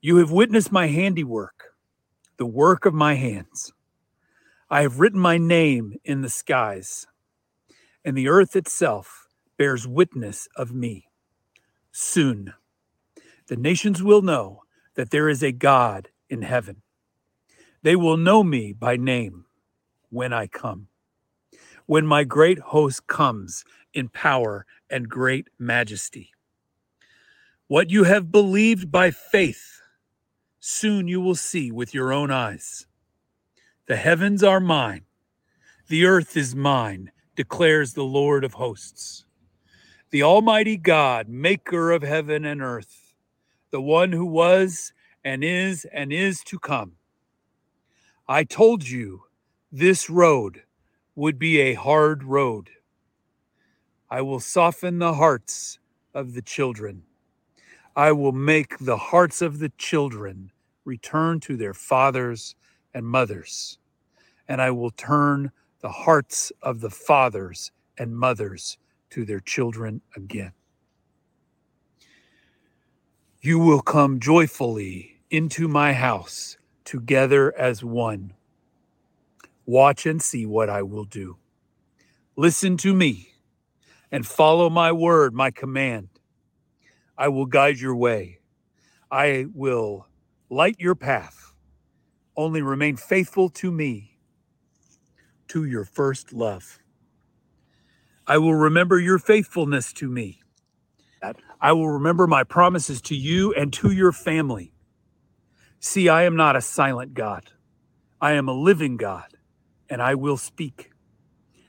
You have witnessed my handiwork, the work of my hands. I have written my name in the skies, and the earth itself bears witness of me. Soon, the nations will know that there is a God in heaven they will know me by name when I come. When my great host comes in power and great majesty. What you have believed by faith, soon you will see with your own eyes. The heavens are mine, The earth is mine, declares the Lord of hosts. The Almighty God, maker of heaven and earth, the one who was and is and is to come. I told you this road would be a hard road. I will soften the hearts of the children. I will make the hearts of the children return to their fathers and mothers, and I will turn the hearts of the fathers and mothers to their children again. You will come joyfully into my house together as one. Watch and see what I will do. Listen to me and follow my word, my command. I will guide your way. I will light your path. Only remain faithful to me to your first love. I will remember your faithfulness to me. I will remember my promises to you and to your family. See, I am not a silent God. I am a living God, and I will speak.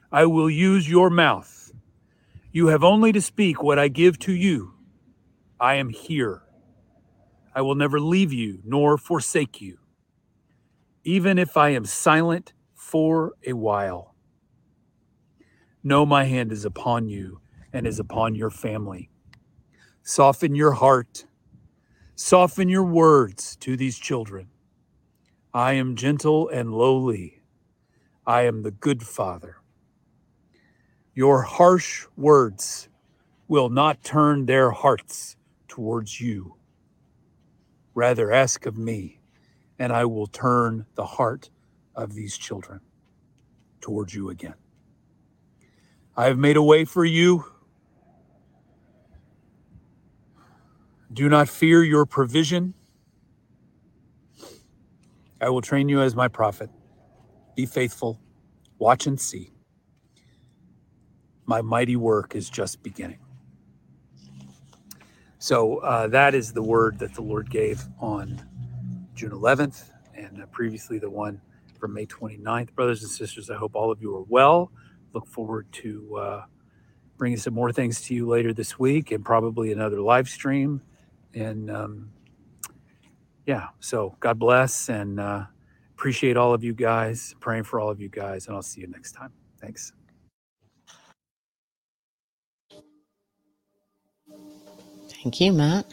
I will use your mouth. You have only to speak what I give to you. I am here. I will never leave you nor forsake you. Even if I am silent for a while. Know my hand is upon you and is upon your family. Soften your heart, soften your words to these children. I am gentle and lowly. I am the good father. Your harsh words will not turn their hearts towards you. Rather, ask of me, and I will turn the heart of these children towards you again. I have made a way for you. Do not fear your provision. I will train you as my prophet. Be faithful, watch and see. My mighty work is just beginning. So uh, that is the word that the Lord gave on June 11th, and uh, previously the one from May 29th. Brothers and sisters, I hope all of you are well. Look forward to uh, bringing some more things to you later this week and probably another live stream. And um, yeah, so God bless and uh, appreciate all of you guys, praying for all of you guys, and I'll see you next time. Thanks. Thank you, Matt.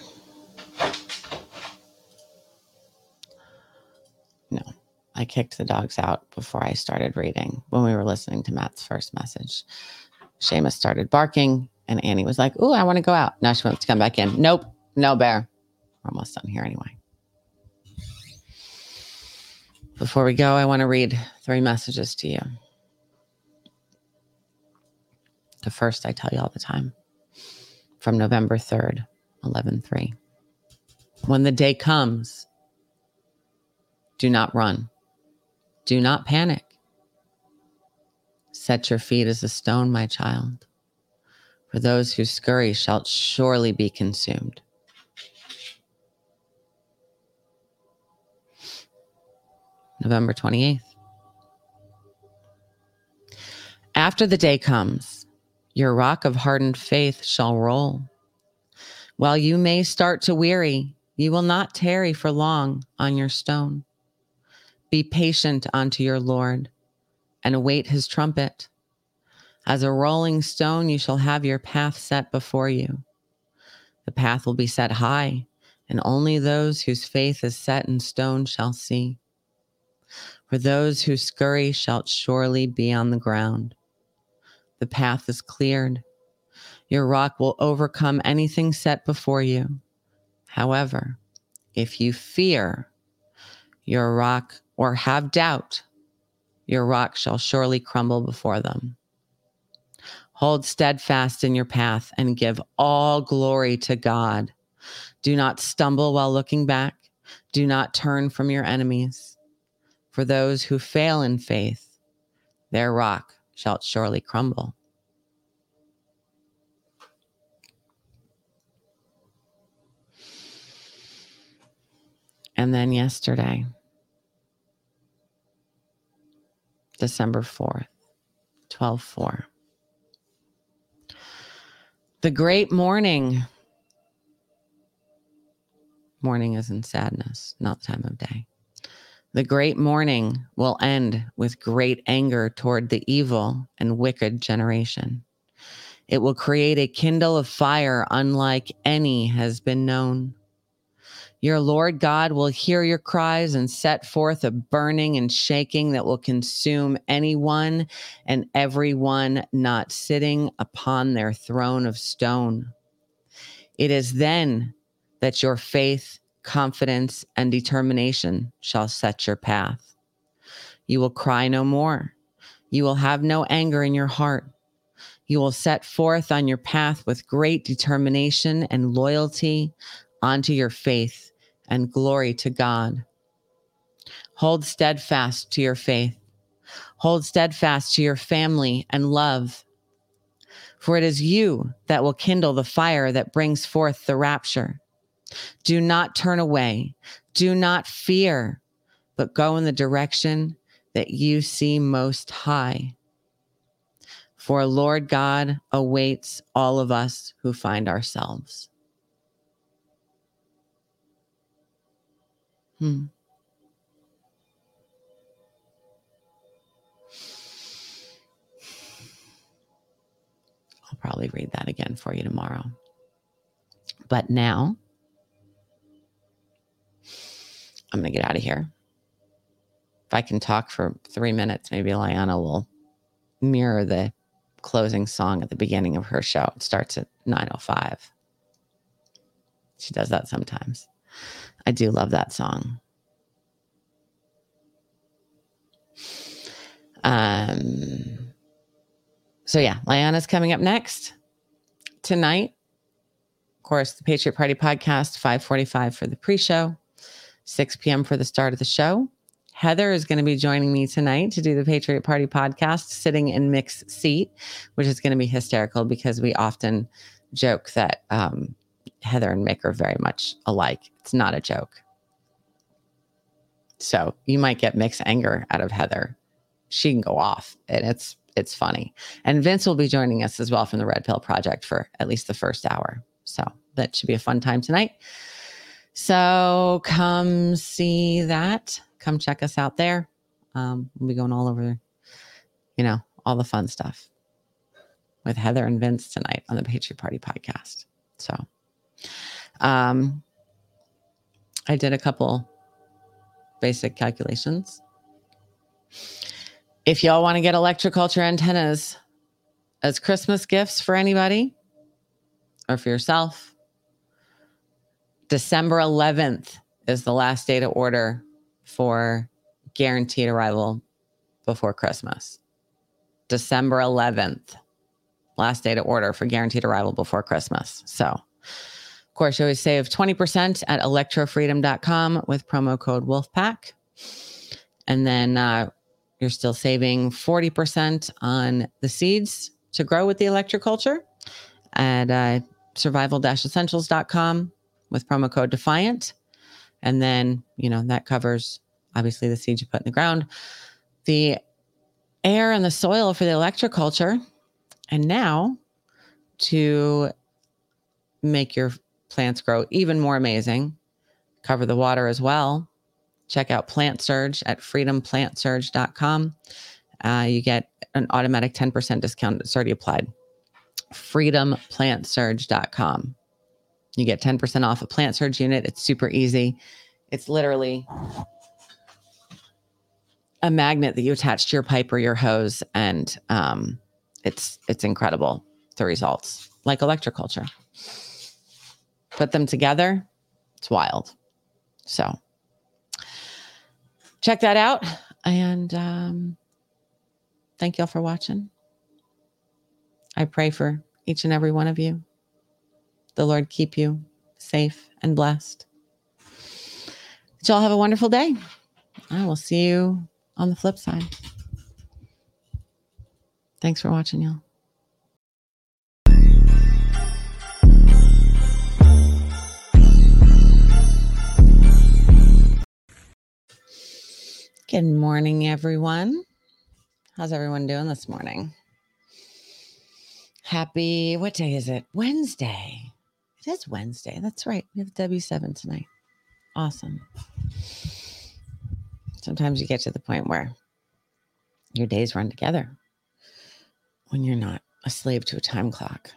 No, I kicked the dogs out before I started reading when we were listening to Matt's first message. Seamus started barking, and Annie was like, Ooh, I want to go out. Now she wants to come back in. Nope, no bear. We're almost done here anyway. Before we go, I want to read three messages to you. The first I tell you all the time from November 3rd, 11 3. When the day comes, do not run. Do not panic. Set your feet as a stone, my child, for those who scurry shall surely be consumed. November 28th. After the day comes, your rock of hardened faith shall roll. While you may start to weary, you will not tarry for long on your stone. Be patient unto your Lord and await his trumpet. As a rolling stone, you shall have your path set before you. The path will be set high, and only those whose faith is set in stone shall see. For those who scurry shall surely be on the ground. The path is cleared. Your rock will overcome anything set before you. However, if you fear, your rock or have doubt, your rock shall surely crumble before them. Hold steadfast in your path and give all glory to God. Do not stumble while looking back. Do not turn from your enemies. For those who fail in faith, their rock shall surely crumble. And then yesterday, December 4th. 12 4. The great mourning. Mourning is in sadness, not the time of day. The great mourning will end with great anger toward the evil and wicked generation. It will create a kindle of fire unlike any has been known. Your Lord God will hear your cries and set forth a burning and shaking that will consume anyone and everyone not sitting upon their throne of stone. It is then that your faith, confidence, and determination shall set your path. You will cry no more. You will have no anger in your heart. You will set forth on your path with great determination and loyalty onto your faith and glory to God. Hold steadfast to your faith. Hold steadfast to your family and love. For it is you that will kindle the fire that brings forth the rapture. Do not turn away. Do not fear, but go in the direction that you see most high. For Lord God awaits all of us who find ourselves. Hmm. I'll probably read that again for you tomorrow. But now, I'm going to get out of here. If I can talk for three minutes, maybe Liana will mirror the closing song at the beginning of her show. It starts at 9.05. She does that sometimes. I do love that song. Um, so yeah, Liana's coming up next tonight. Of course, the Patriot Party podcast, 545 for the pre-show, 6 p.m. for the start of the show. Heather is going to be joining me tonight to do the Patriot Party podcast, sitting in Mick's seat, which is going to be hysterical because we often joke that um, Heather and Mick are very much alike. It's not a joke. So you might get Mick's anger out of Heather. She can go off, and it's it's funny. And Vince will be joining us as well from the Red Pill Project for at least the first hour. So that should be a fun time tonight. So come see that. Come check us out there. Um, we'll be going all over, you know, all the fun stuff with Heather and Vince tonight on the Patriot Party podcast. So, um, I did a couple basic calculations. If y'all want to get electroculture antennas as Christmas gifts for anybody or for yourself, December 11th is the last day to order for guaranteed arrival before Christmas. December 11th, last day to order for guaranteed arrival before Christmas. So, of course, you always save 20% at electrofreedom.com with promo code WOLFPACK. And then uh, you're still saving 40% on the seeds to grow with the electroculture at uh, survival essentials.com with promo code Defiant. And then, you know, that covers obviously the seeds you put in the ground, the air and the soil for the electroculture. And now to make your plants grow even more amazing, cover the water as well. Check out Plant Surge at freedomplantsurge.com. Uh, you get an automatic 10% discount. It's already applied. Freedomplantsurge.com. You get 10% off a Plant Surge unit. It's super easy. It's literally a magnet that you attach to your pipe or your hose, and um, it's it's incredible the results, like electroculture. Put them together, it's wild. So check that out, and um, thank y'all for watching. I pray for each and every one of you. The Lord keep you safe and blessed. That y'all have a wonderful day. I will see you on the flip side. Thanks for watching, y'all. Good morning, everyone. How's everyone doing this morning? Happy, what day is it? Wednesday. It is Wednesday. That's right. We have W7 tonight. Awesome. Sometimes you get to the point where your days run together when you're not a slave to a time clock.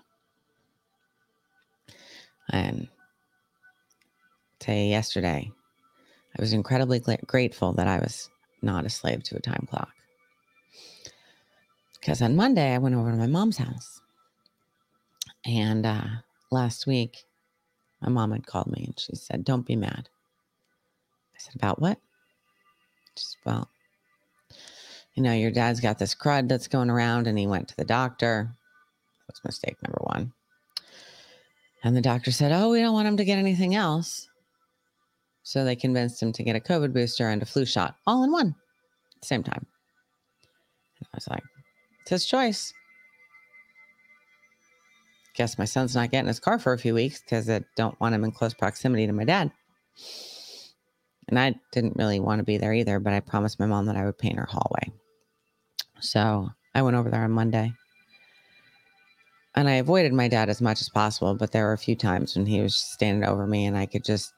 And say yesterday, I was incredibly grateful that I was not a slave to a time clock. Because on Monday, I went over to my mom's house. And uh, last week, my mom had called me and she said, Don't be mad. I said, About what? Just, well, you know, your dad's got this crud that's going around and he went to the doctor. That's mistake number one. And the doctor said, Oh, we don't want him to get anything else. So they convinced him to get a COVID booster and a flu shot all in one at the same time. And I was like, It's his choice. Guess my son's not getting his car for a few weeks because I don't want him in close proximity to my dad. And I didn't really want to be there either, but I promised my mom that I would paint her hallway. So I went over there on Monday. And I avoided my dad as much as possible, but there were a few times when he was standing over me and I could just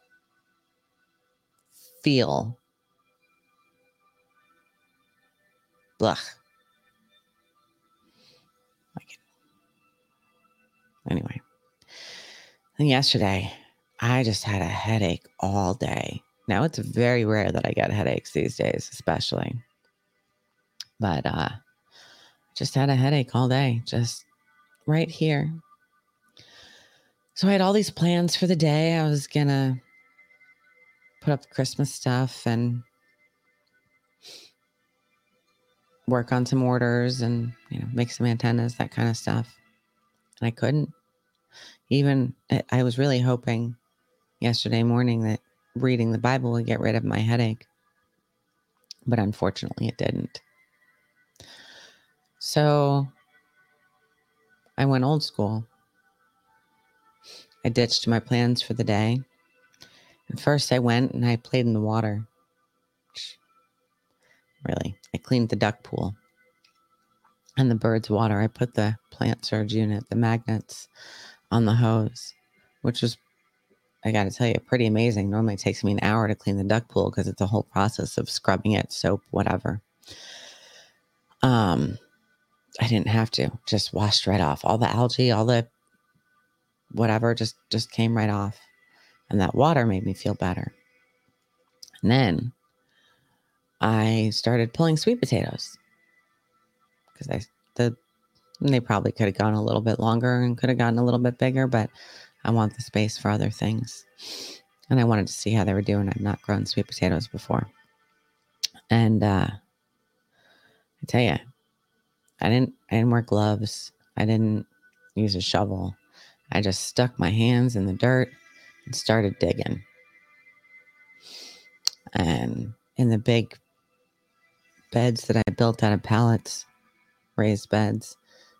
feel blah. Anyway. And yesterday, I just had a headache all day. Now it's very rare that I get headaches these days, especially. But uh just had a headache all day, just right here. So I had all these plans for the day. I was gonna put up Christmas stuff and work on some orders and you know make some antennas, that kind of stuff. And I couldn't. Even I- I was really hoping yesterday morning that reading the Bible would get rid of my headache. But unfortunately, it didn't. So I went old school. I ditched my plans for the day. And first, I went and I played in the water. Really, I cleaned the duck pool and the bird's water. I put the plant surge unit, the magnets on the hose, which was I got to tell you, pretty amazing. Normally it takes me an hour to clean the duck pool because it's a whole process of scrubbing it, soap, whatever. Um, I didn't have to. Just washed right off. All the algae, all the whatever, just just came right off, and that water made me feel better. And then I started pulling sweet potatoes because I the they probably could have gone a little bit longer and could have gotten a little bit bigger, but I want the space for other things. And I wanted to see how they were doing. I've not grown sweet potatoes before. And uh, I tell you, I didn't I didn't wear gloves. I didn't use a shovel. I just stuck my hands in the dirt and started digging. And in the big beds that I built out of pallets, raised beds,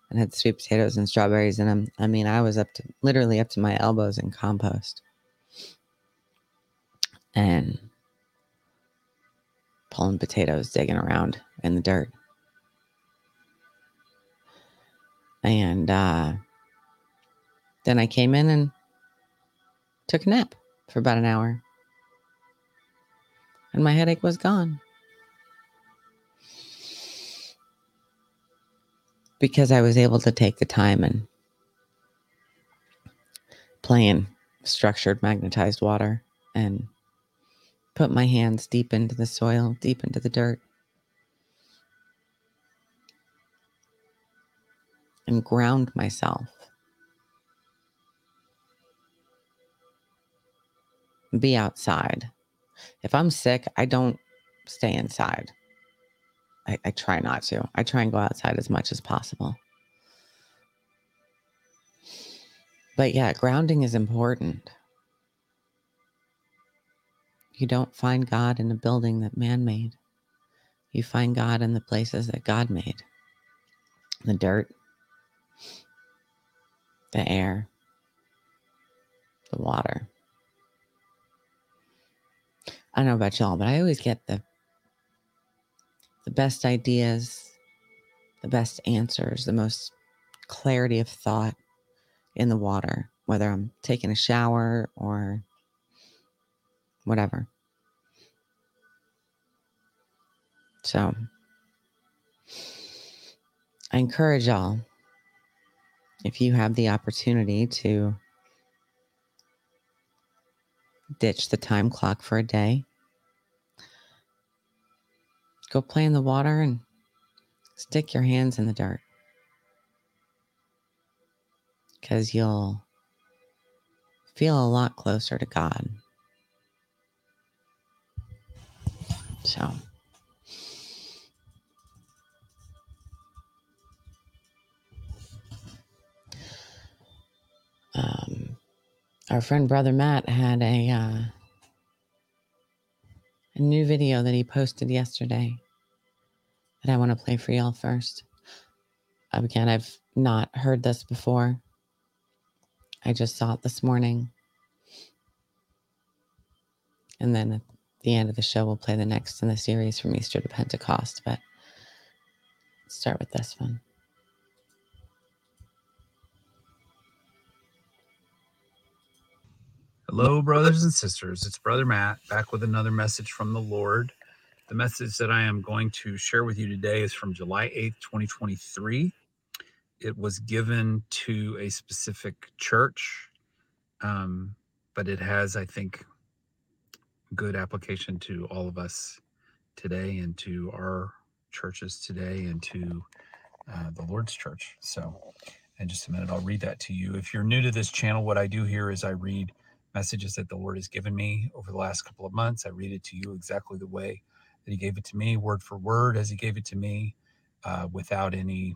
and had sweet potatoes and strawberries in them. I mean, I was up to literally up to my elbows in compost. And pulling potatoes, digging around in the dirt. And uh, then I came in and took a nap for about an hour. And my headache was gone. Because I was able to take the time and play in structured magnetized water and put my hands deep into the soil, deep into the dirt, and ground myself. Be outside. If I'm sick, I don't stay inside. I, I try not to. I try and go outside as much as possible. But yeah, grounding is important. You don't find God in a building that man made. You find God in the places that God made the dirt, the air, the water. I don't know about y'all, but I always get the the best ideas, the best answers, the most clarity of thought in the water, whether I'm taking a shower or whatever. So I encourage y'all, if you have the opportunity to ditch the time clock for a day, go play in the water and stick your hands in the dirt. Because you'll feel a lot closer to God. So. Um, our friend brother Matt had a uh, a new video that he posted yesterday that I want to play for y'all first. Um, again, I've not heard this before. I just saw it this morning. And then at the end of the show, we'll play the next in the series from Easter to Pentecost. But start with this one. Hello, brothers and sisters. It's Brother Matt back with another message from the Lord. The message that I am going to share with you today is from July 8th, 2023. It was given to a specific church, um, but it has, I think, good application to all of us today and to our churches today and to uh, the Lord's church. So, in just a minute, I'll read that to you. If you're new to this channel, what I do here is I read messages that the Lord has given me over the last couple of months. I read it to you exactly the way that He gave it to me, word for word as He gave it to me, uh, without any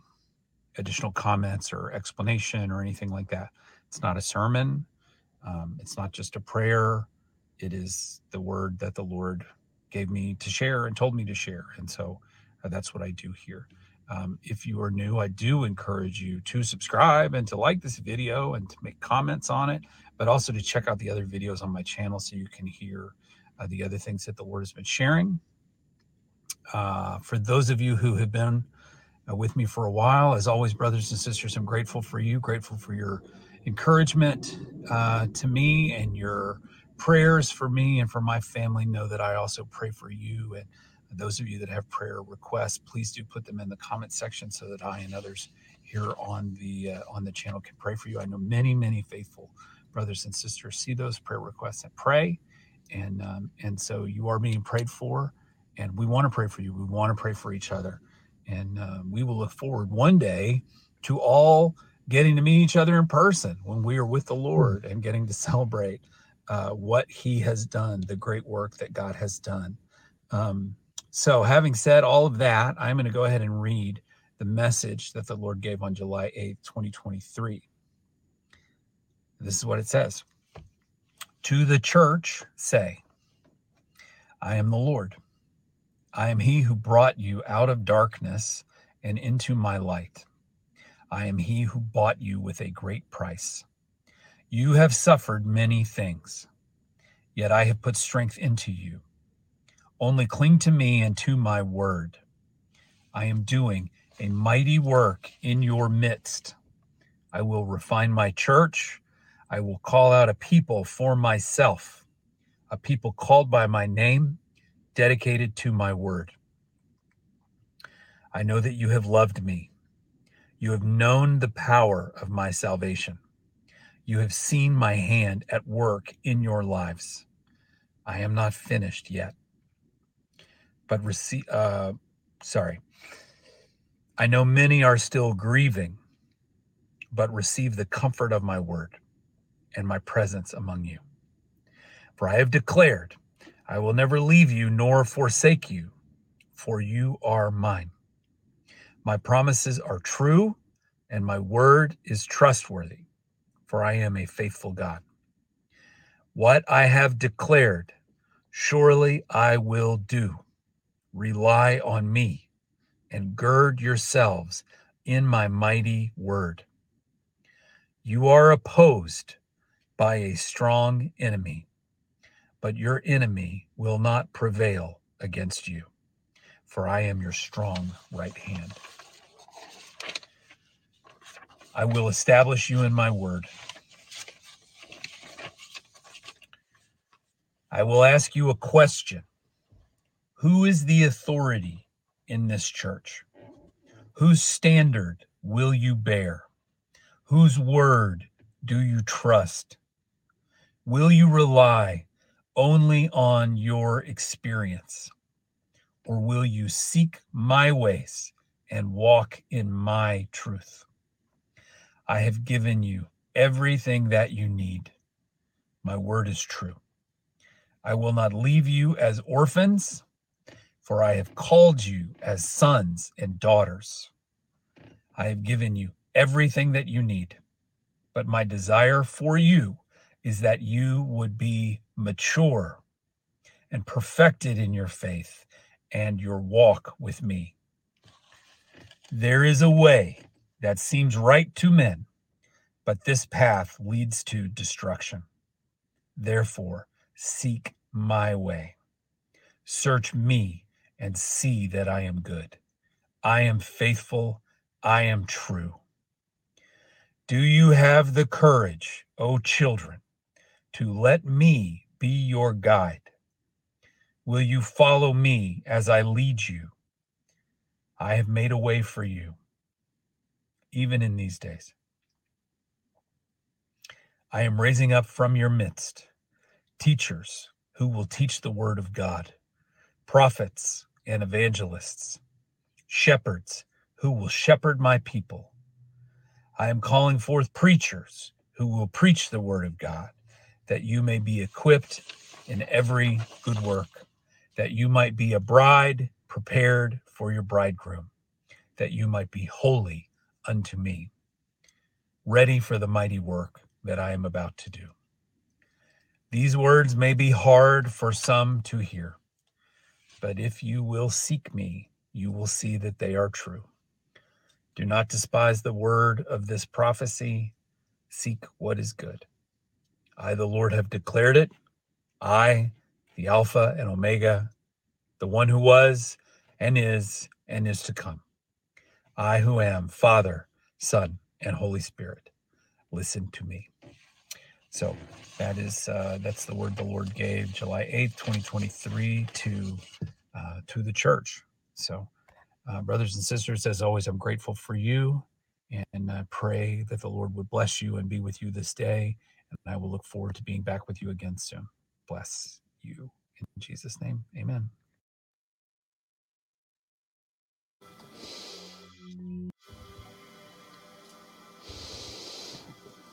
additional comments or explanation or anything like that. It's not a sermon. Um, it's not just a prayer. It is the word that the Lord gave me to share and told me to share. And so uh, that's what I do here. Um, if you are new, I do encourage you to subscribe and to like this video and to make comments on it but also to check out the other videos on my channel so you can hear uh, the other things that the Lord has been sharing. Uh, for those of you who have been uh, with me for a while, as always, brothers and sisters, I'm grateful for you, grateful for your encouragement uh, to me and your prayers for me and for my family. Know that I also pray for you and those of you that have prayer requests, please do put them in the comment section so that I and others here on the uh, on the channel can pray for you. I know many, many faithful brothers and sisters see those prayer requests and pray. And um, and so you are being prayed for, and we want to pray for you. We want to pray for each other, and um, we will look forward one day to all getting to meet each other in person when we are with the Lord and getting to celebrate uh, what He has done, the great work that God has done. Um, so, having said all of that, I'm going to go ahead and read the message that the Lord gave on July 8th, 2023. This is what it says To the church, say, I am the Lord. I am he who brought you out of darkness and into my light. I am he who bought you with a great price. You have suffered many things, yet I have put strength into you. Only cling to me and to my word. I am doing a mighty work in your midst. I will refine my church I will call out a people for myself, a people called by my name, dedicated to my word. I know that you have loved me. You have known the power of my salvation. You have seen my hand at work in your lives. I am not finished yet. But receive, uh, sorry. I know many are still grieving, but receive the comfort of my word and my presence among you. For I have declared, I will never leave you nor forsake you, for you are mine. My promises are true, and my word is trustworthy, for I am a faithful God. What I have declared, surely I will do. Rely on me and gird yourselves in my mighty word. You are opposed by a strong enemy, but your enemy will not prevail against you, for I am your strong right hand. I will establish you in my word. I will ask you a question Who is the authority in this church? Whose standard will you bear? Whose word do you trust? Will you rely only on your experience? Or will you seek my ways and walk in my truth? I have given you everything that you need. My word is true. I will not leave you as orphans, for I have called you as sons and daughters. I have given you everything that you need. But my desire for you is that you would be mature and perfected in your faith and your walk with me. There is a way that seems right to men, but this path leads to destruction. Therefore, seek my way. Search me and see that I am good. I am faithful. I am true. Do you have the courage, O children, to let me be your guide? Will you follow me as I lead you? I have made a way for you, even in these days. I am raising up from your midst teachers who will teach the word of God, prophets and evangelists, shepherds who will shepherd my people. I am calling forth preachers who will preach the word of God, that you may be equipped in every good work, that you might be a bride prepared for your bridegroom, that you might be holy unto me, ready for the mighty work that I am about to do. These words may be hard for some to hear, but if you will seek me, you will see that they are true. Do not despise the word of this prophecy. Seek what is good. I, the Lord, have declared it. I, the Alpha and Omega, the one who was and is and is to come. I, who am Father, Son, and Holy Spirit. Listen to me. So that is uh, that's the word the Lord gave July eighth, twenty twenty three, to uh, to the church. So, uh, brothers and sisters, as always, I'm grateful for you, and I pray that the Lord would bless you and be with you this day. And I will look forward to being back with you again soon. Bless you in Jesus' name, Amen.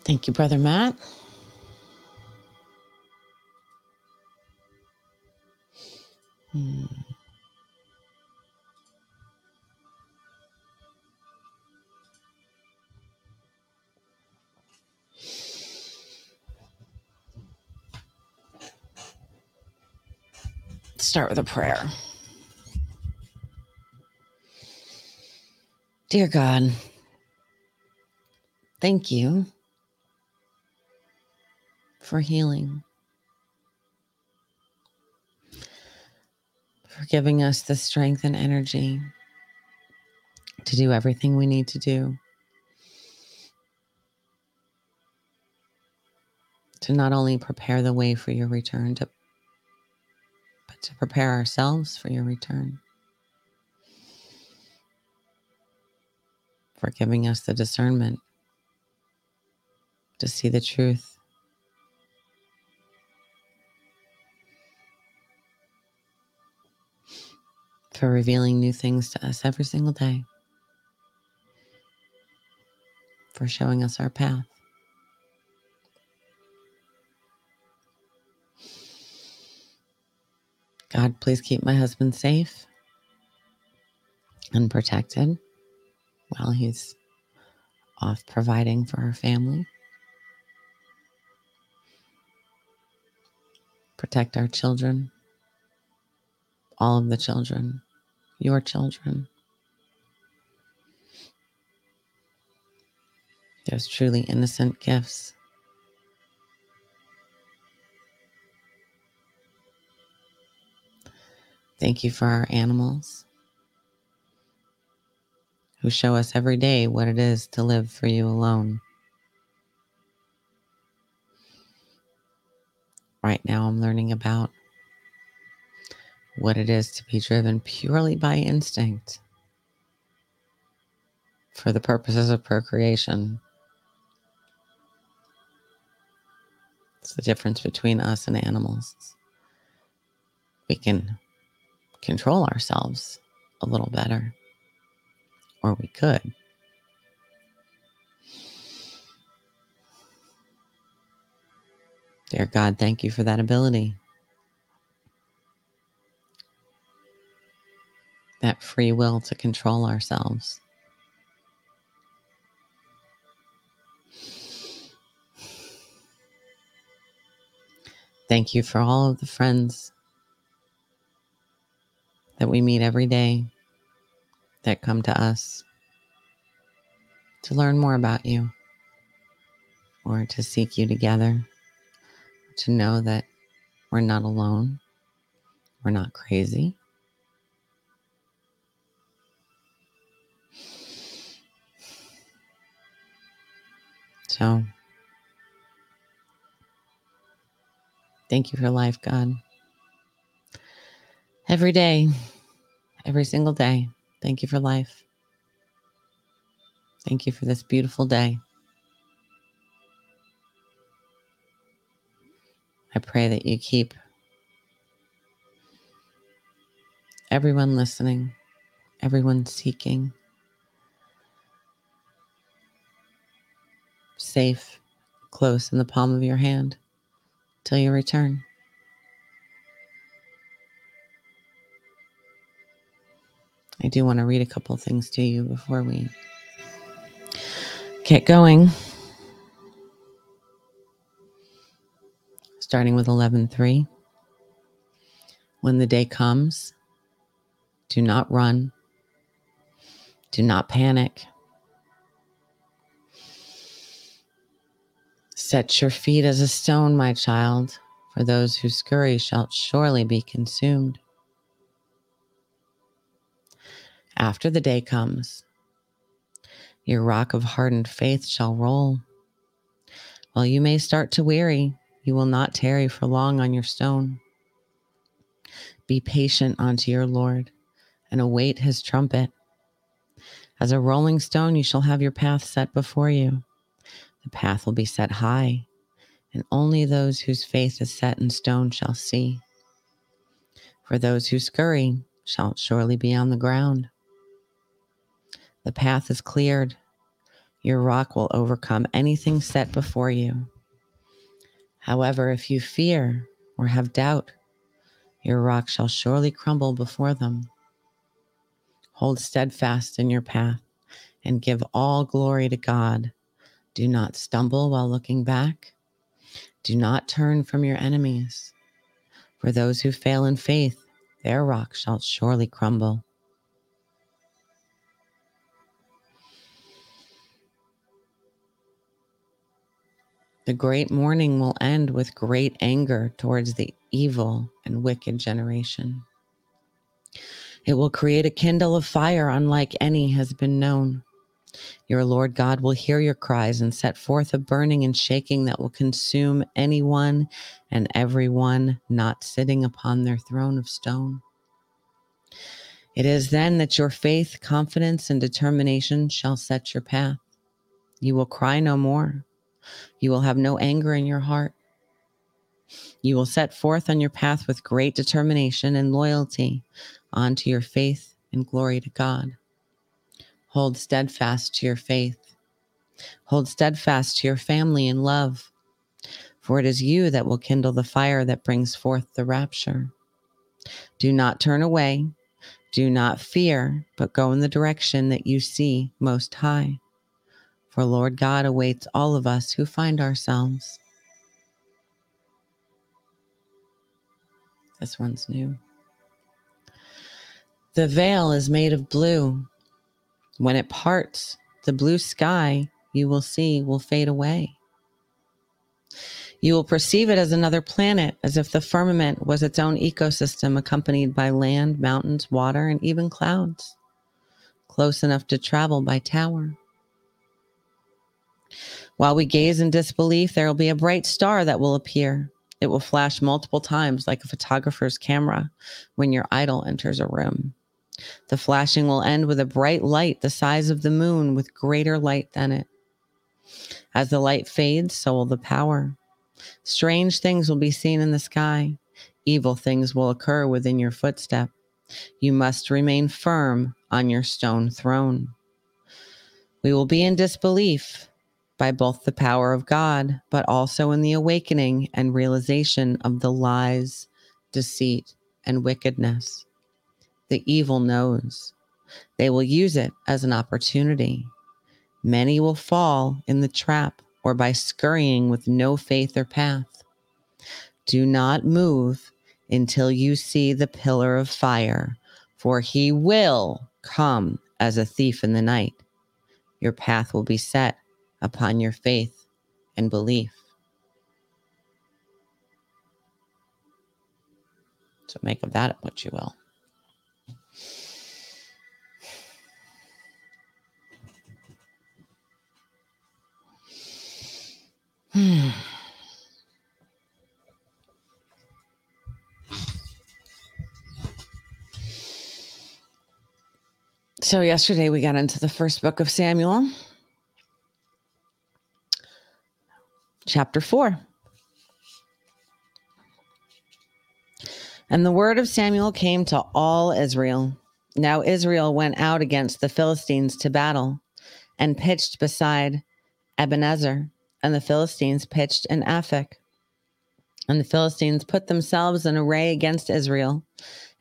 Thank you, Brother Matt. Hmm. Start with a prayer. Dear God, thank you for healing. For giving us the strength and energy to do everything we need to do. To not only prepare the way for your return, to, but to prepare ourselves for your return. For giving us the discernment to see the truth for revealing new things to us every single day, for showing us our path. God, please keep my husband safe and protected while he's off providing for our family. Protect our children, all of the children your children. Those truly innocent gifts. Thank you for our animals, who show us every day what it is to live for you alone. Right now, I'm learning about what it is to be driven purely by instinct for the purposes of procreation. It's the difference between us and animals. We can control ourselves a little better, or we could. Dear God, thank you for that ability. That free will to control ourselves. Thank you for all of the friends that we meet every day that come to us to learn more about you or to seek you together, to know that we're not alone, we're not crazy. So, thank you for life, God. Every day, every single day, thank you for life. Thank you for this beautiful day. I pray that you keep everyone listening, everyone seeking, safe, close in the palm of your hand till you return. I do want to read a couple things to you before we get going. Starting with 11:3. When the day comes, do not run. Do not panic. Set your feet as a stone, my child, for those who scurry shall surely be consumed. After the day comes, your rock of hardened faith shall roll. While you may start to weary, you will not tarry for long on your stone. Be patient unto your Lord and await his trumpet. As a rolling stone, you shall have your path set before you. The path will be set high, and only those whose faith is set in stone shall see. For those who scurry shall surely be on the ground. The path is cleared. Your rock will overcome anything set before you. However, if you fear or have doubt, your rock shall surely crumble before them. Hold steadfast in your path and give all glory to God. Do not stumble while looking back. Do not turn from your enemies. For those who fail in faith, their rock shall surely crumble. The great mourning will end with great anger towards the evil and wicked generation. It will create a kindle of fire unlike any has been known. Your Lord God will hear your cries and set forth a burning and shaking that will consume anyone and everyone not sitting upon their throne of stone. It is then that your faith, confidence, and determination shall set your path. You will cry no more. You will have no anger in your heart. You will set forth on your path with great determination and loyalty onto your faith and glory to God. Hold steadfast to your faith. Hold steadfast to your family and love, for it is you that will kindle the fire that brings forth the rapture. Do not turn away. Do not fear, but go in the direction that you see most high for Lord God awaits all of us who find ourselves. This one's new. The veil is made of blue. When it parts, the blue sky you will see will fade away. You will perceive it as another planet, as if the firmament was its own ecosystem accompanied by land, mountains, water, and even clouds. close enough to travel by tower. While we gaze in disbelief, there will be a bright star that will appear. It will flash multiple times like a photographer's camera when your idol enters a room. The flashing will end with a bright light the size of the moon with greater light than it. As the light fades, so will the power. Strange things will be seen in the sky. Evil things will occur within your footstep. You must remain firm on your stone throne. We will be in disbelief by both the power of God, but also in the awakening and realization of the lies, deceit, and wickedness. The evil knows. They will use it as an opportunity. Many will fall in the trap or by scurrying with no faith or path. Do not move until you see the pillar of fire, for he will come as a thief in the night. Your path will be set upon your faith and belief. So make of that what you will. Hmm. So, yesterday we got into the first book of Samuel, chapter 4. And the word of Samuel came to all Israel. Now Israel went out against the Philistines to battle and pitched beside Ebenezer and the Philistines pitched in Aphek. And the Philistines put themselves in array against Israel.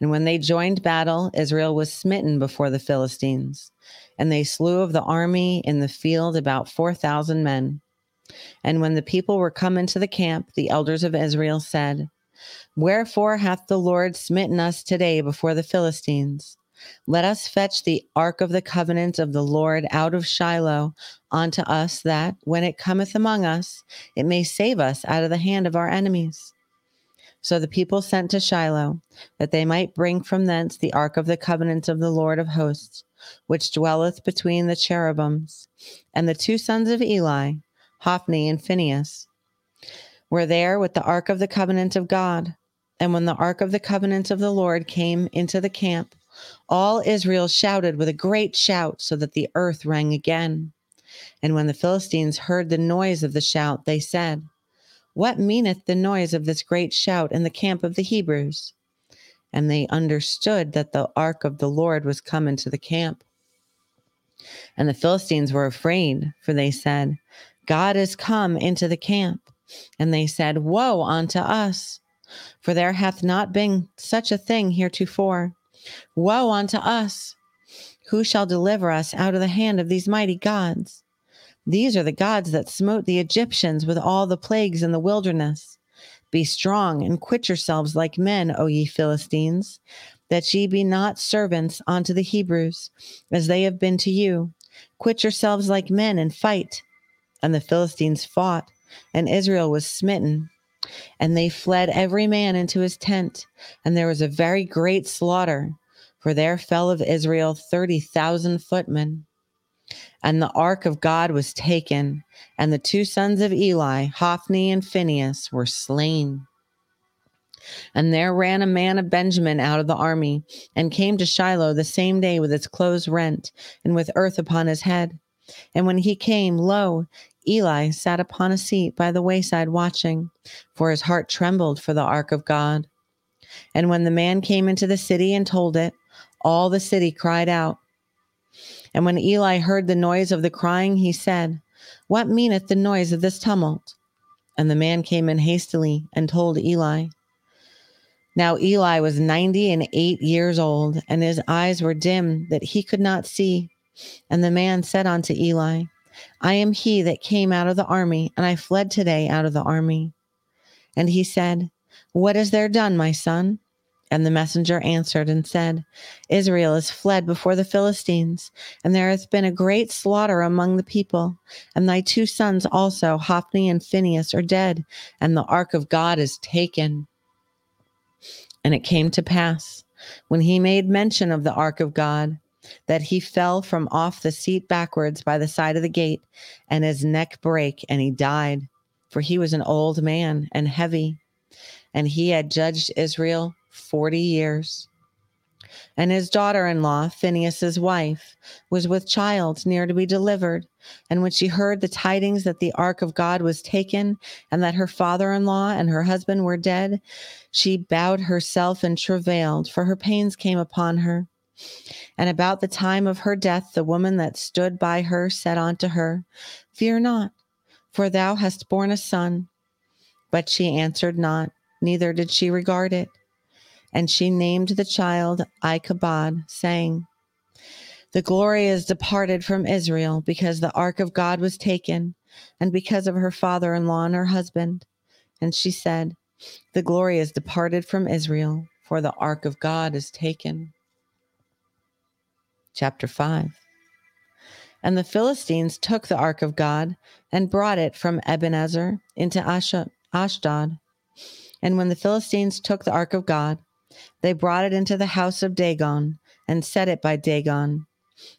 And when they joined battle, Israel was smitten before the Philistines. And they slew of the army in the field about 4,000 men. And when the people were come into the camp, the elders of Israel said, Wherefore hath the Lord smitten us today before the Philistines? Let us fetch the ark of the covenant of the Lord out of Shiloh unto us, that when it cometh among us, it may save us out of the hand of our enemies. So the people sent to Shiloh, that they might bring from thence the ark of the covenant of the Lord of hosts, which dwelleth between the cherubims. And the two sons of Eli, Hophni and Phinehas, were there with the ark of the covenant of God. And when the ark of the covenant of the Lord came into the camp, all Israel shouted with a great shout, so that the earth rang again. And when the Philistines heard the noise of the shout, they said, What meaneth the noise of this great shout in the camp of the Hebrews? And they understood that the ark of the Lord was come into the camp. And the Philistines were afraid, for they said, God is come into the camp. And they said, Woe unto us! For there hath not been such a thing heretofore. Woe unto us! Who shall deliver us out of the hand of these mighty gods? These are the gods that smote the Egyptians with all the plagues in the wilderness. Be strong and quit yourselves like men, O ye Philistines, that ye be not servants unto the Hebrews, as they have been to you. Quit yourselves like men and fight. And the Philistines fought, and Israel was smitten. And they fled every man into his tent, and there was a very great slaughter, for there fell of Israel thirty thousand footmen. And the ark of God was taken, and the two sons of Eli, Hophni and Phinehas, were slain. And there ran a man of Benjamin out of the army, and came to Shiloh the same day with his clothes rent, and with earth upon his head. And when he came, lo, Eli sat upon a seat by the wayside watching, for his heart trembled for the ark of God. And when the man came into the city and told it, all the city cried out. And when Eli heard the noise of the crying, he said, What meaneth the noise of this tumult? And the man came in hastily and told Eli. Now Eli was ninety and eight years old, and his eyes were dim that he could not see. And the man said unto Eli, I am he that came out of the army, and I fled today out of the army. And he said, What is there done, my son? And the messenger answered and said, Israel is fled before the Philistines, and there hath been a great slaughter among the people. And thy two sons also, Hophni and Phinehas, are dead, and the ark of God is taken. And it came to pass, when he made mention of the ark of God, that he fell from off the seat backwards by the side of the gate, and his neck brake, and he died. For he was an old man and heavy, and he had judged Israel forty years. And his daughter in law, Phinehas's wife, was with child near to be delivered. And when she heard the tidings that the ark of God was taken, and that her father in law and her husband were dead, she bowed herself and travailed, for her pains came upon her. And about the time of her death, the woman that stood by her said unto her, Fear not, for thou hast borne a son. But she answered not, neither did she regard it. And she named the child Ichabod, saying, The glory is departed from Israel, because the ark of God was taken, and because of her father in law and her husband. And she said, The glory is departed from Israel, for the ark of God is taken chapter 5. And the Philistines took the ark of God and brought it from Ebenezer into Ashdod. And when the Philistines took the ark of God, they brought it into the house of Dagon and set it by Dagon.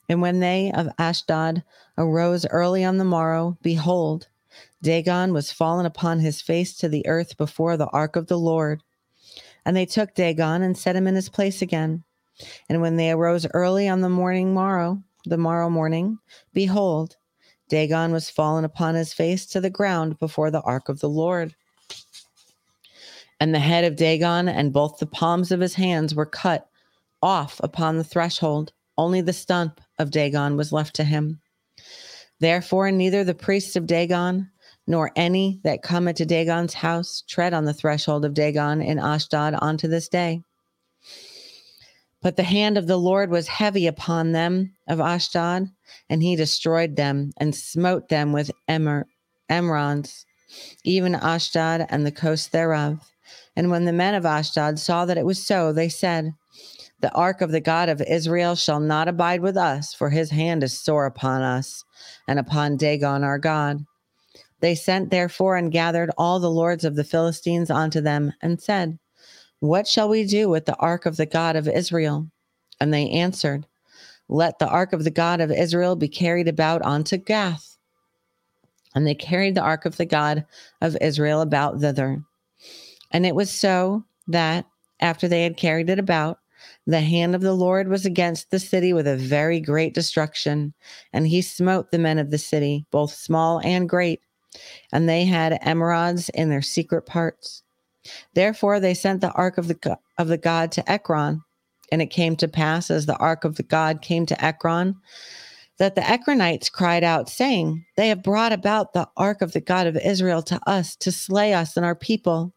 And when they of Ashdod arose early on the morrow, behold, Dagon was fallen upon his face to the earth before the ark of the Lord. And they took Dagon and set him in his place again. And when they arose early on the morning morrow, the morrow morning, behold, Dagon was fallen upon his face to the ground before the ark of the Lord. And the head of Dagon and both the palms of his hands were cut off upon the threshold. Only the stump of Dagon was left to him. Therefore, neither the priests of Dagon nor any that come into Dagon's house tread on the threshold of Dagon in Ashdod unto this day. But the hand of the Lord was heavy upon them of Ashdod, and he destroyed them and smote them with emer- emeralds, even Ashdod and the coast thereof. And when the men of Ashdod saw that it was so, they said, The ark of the God of Israel shall not abide with us, for his hand is sore upon us and upon Dagon our God. They sent therefore and gathered all the lords of the Philistines unto them, and said, what shall we do with the ark of the God of Israel? And they answered, Let the ark of the God of Israel be carried about unto Gath. And they carried the ark of the God of Israel about thither. And it was so that, after they had carried it about, the hand of the Lord was against the city with a very great destruction, and he smote the men of the city, both small and great, and they had emerods in their secret parts. Therefore, they sent the ark of the of the God to Ekron, and it came to pass as the ark of the God came to Ekron, that the Ekronites cried out, saying, They have brought about the ark of the God of Israel to us to slay us and our people.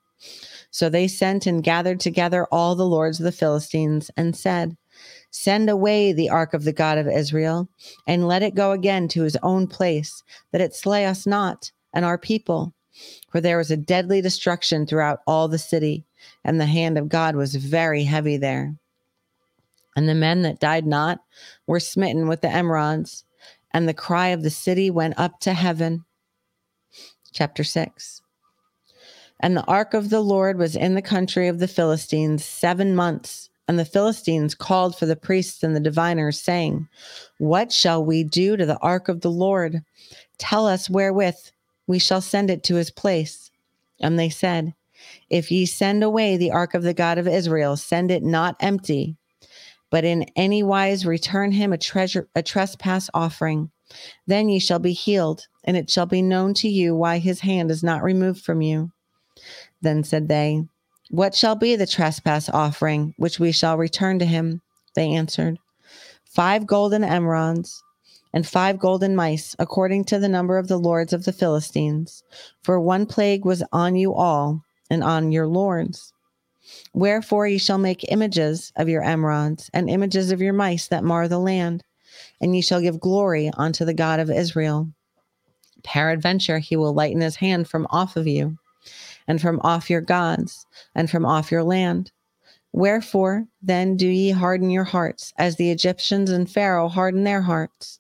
So they sent and gathered together all the lords of the Philistines and said, Send away the ark of the God of Israel, and let it go again to his own place, that it slay us not and our people for there was a deadly destruction throughout all the city, and the hand of God was very heavy there. And the men that died not were smitten with the emerods, and the cry of the city went up to heaven. Chapter 6 And the ark of the Lord was in the country of the Philistines seven months. And the Philistines called for the priests and the diviners, saying, What shall we do to the ark of the Lord? Tell us wherewith we shall send it to his place. And they said, If ye send away the ark of the God of Israel, send it not empty, but in any wise return him a treasure a trespass offering. Then ye shall be healed, and it shall be known to you why his hand is not removed from you. Then said they, What shall be the trespass offering which we shall return to him? They answered, Five golden emerods and five golden mice, according to the number of the lords of the Philistines. For one plague was on you all, and on your lords. Wherefore ye shall make images of your emerods, and images of your mice that mar the land, and ye shall give glory unto the God of Israel. Peradventure he will lighten his hand from off of you, and from off your gods, and from off your land. Wherefore then do ye harden your hearts, as the Egyptians and Pharaoh harden their hearts?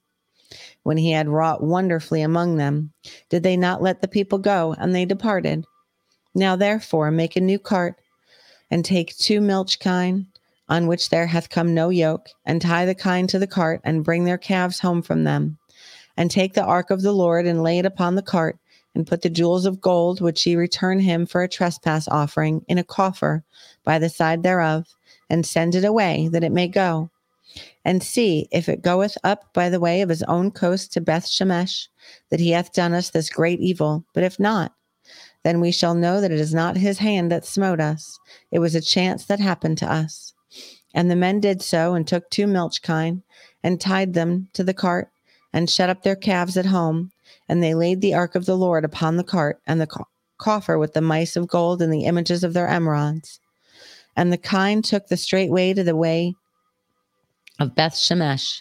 when he had wrought wonderfully among them? Did they not let the people go, and they departed? Now therefore make a new cart, and take two milch kine, on which there hath come no yoke, and tie the kine to the cart, and bring their calves home from them. And take the ark of the Lord, and lay it upon the cart, and put the jewels of gold, which ye return him for a trespass offering, in a coffer by the side thereof, and send it away, that it may go. And see if it goeth up by the way of his own coast to Beth Shemesh, that he hath done us this great evil. But if not, then we shall know that it is not his hand that smote us. It was a chance that happened to us. And the men did so, and took two milch kine, and tied them to the cart, and shut up their calves at home. And they laid the ark of the Lord upon the cart, and the co- coffer with the mice of gold and the images of their emerods. And the kine took the straight way to the way of Beth Shemesh,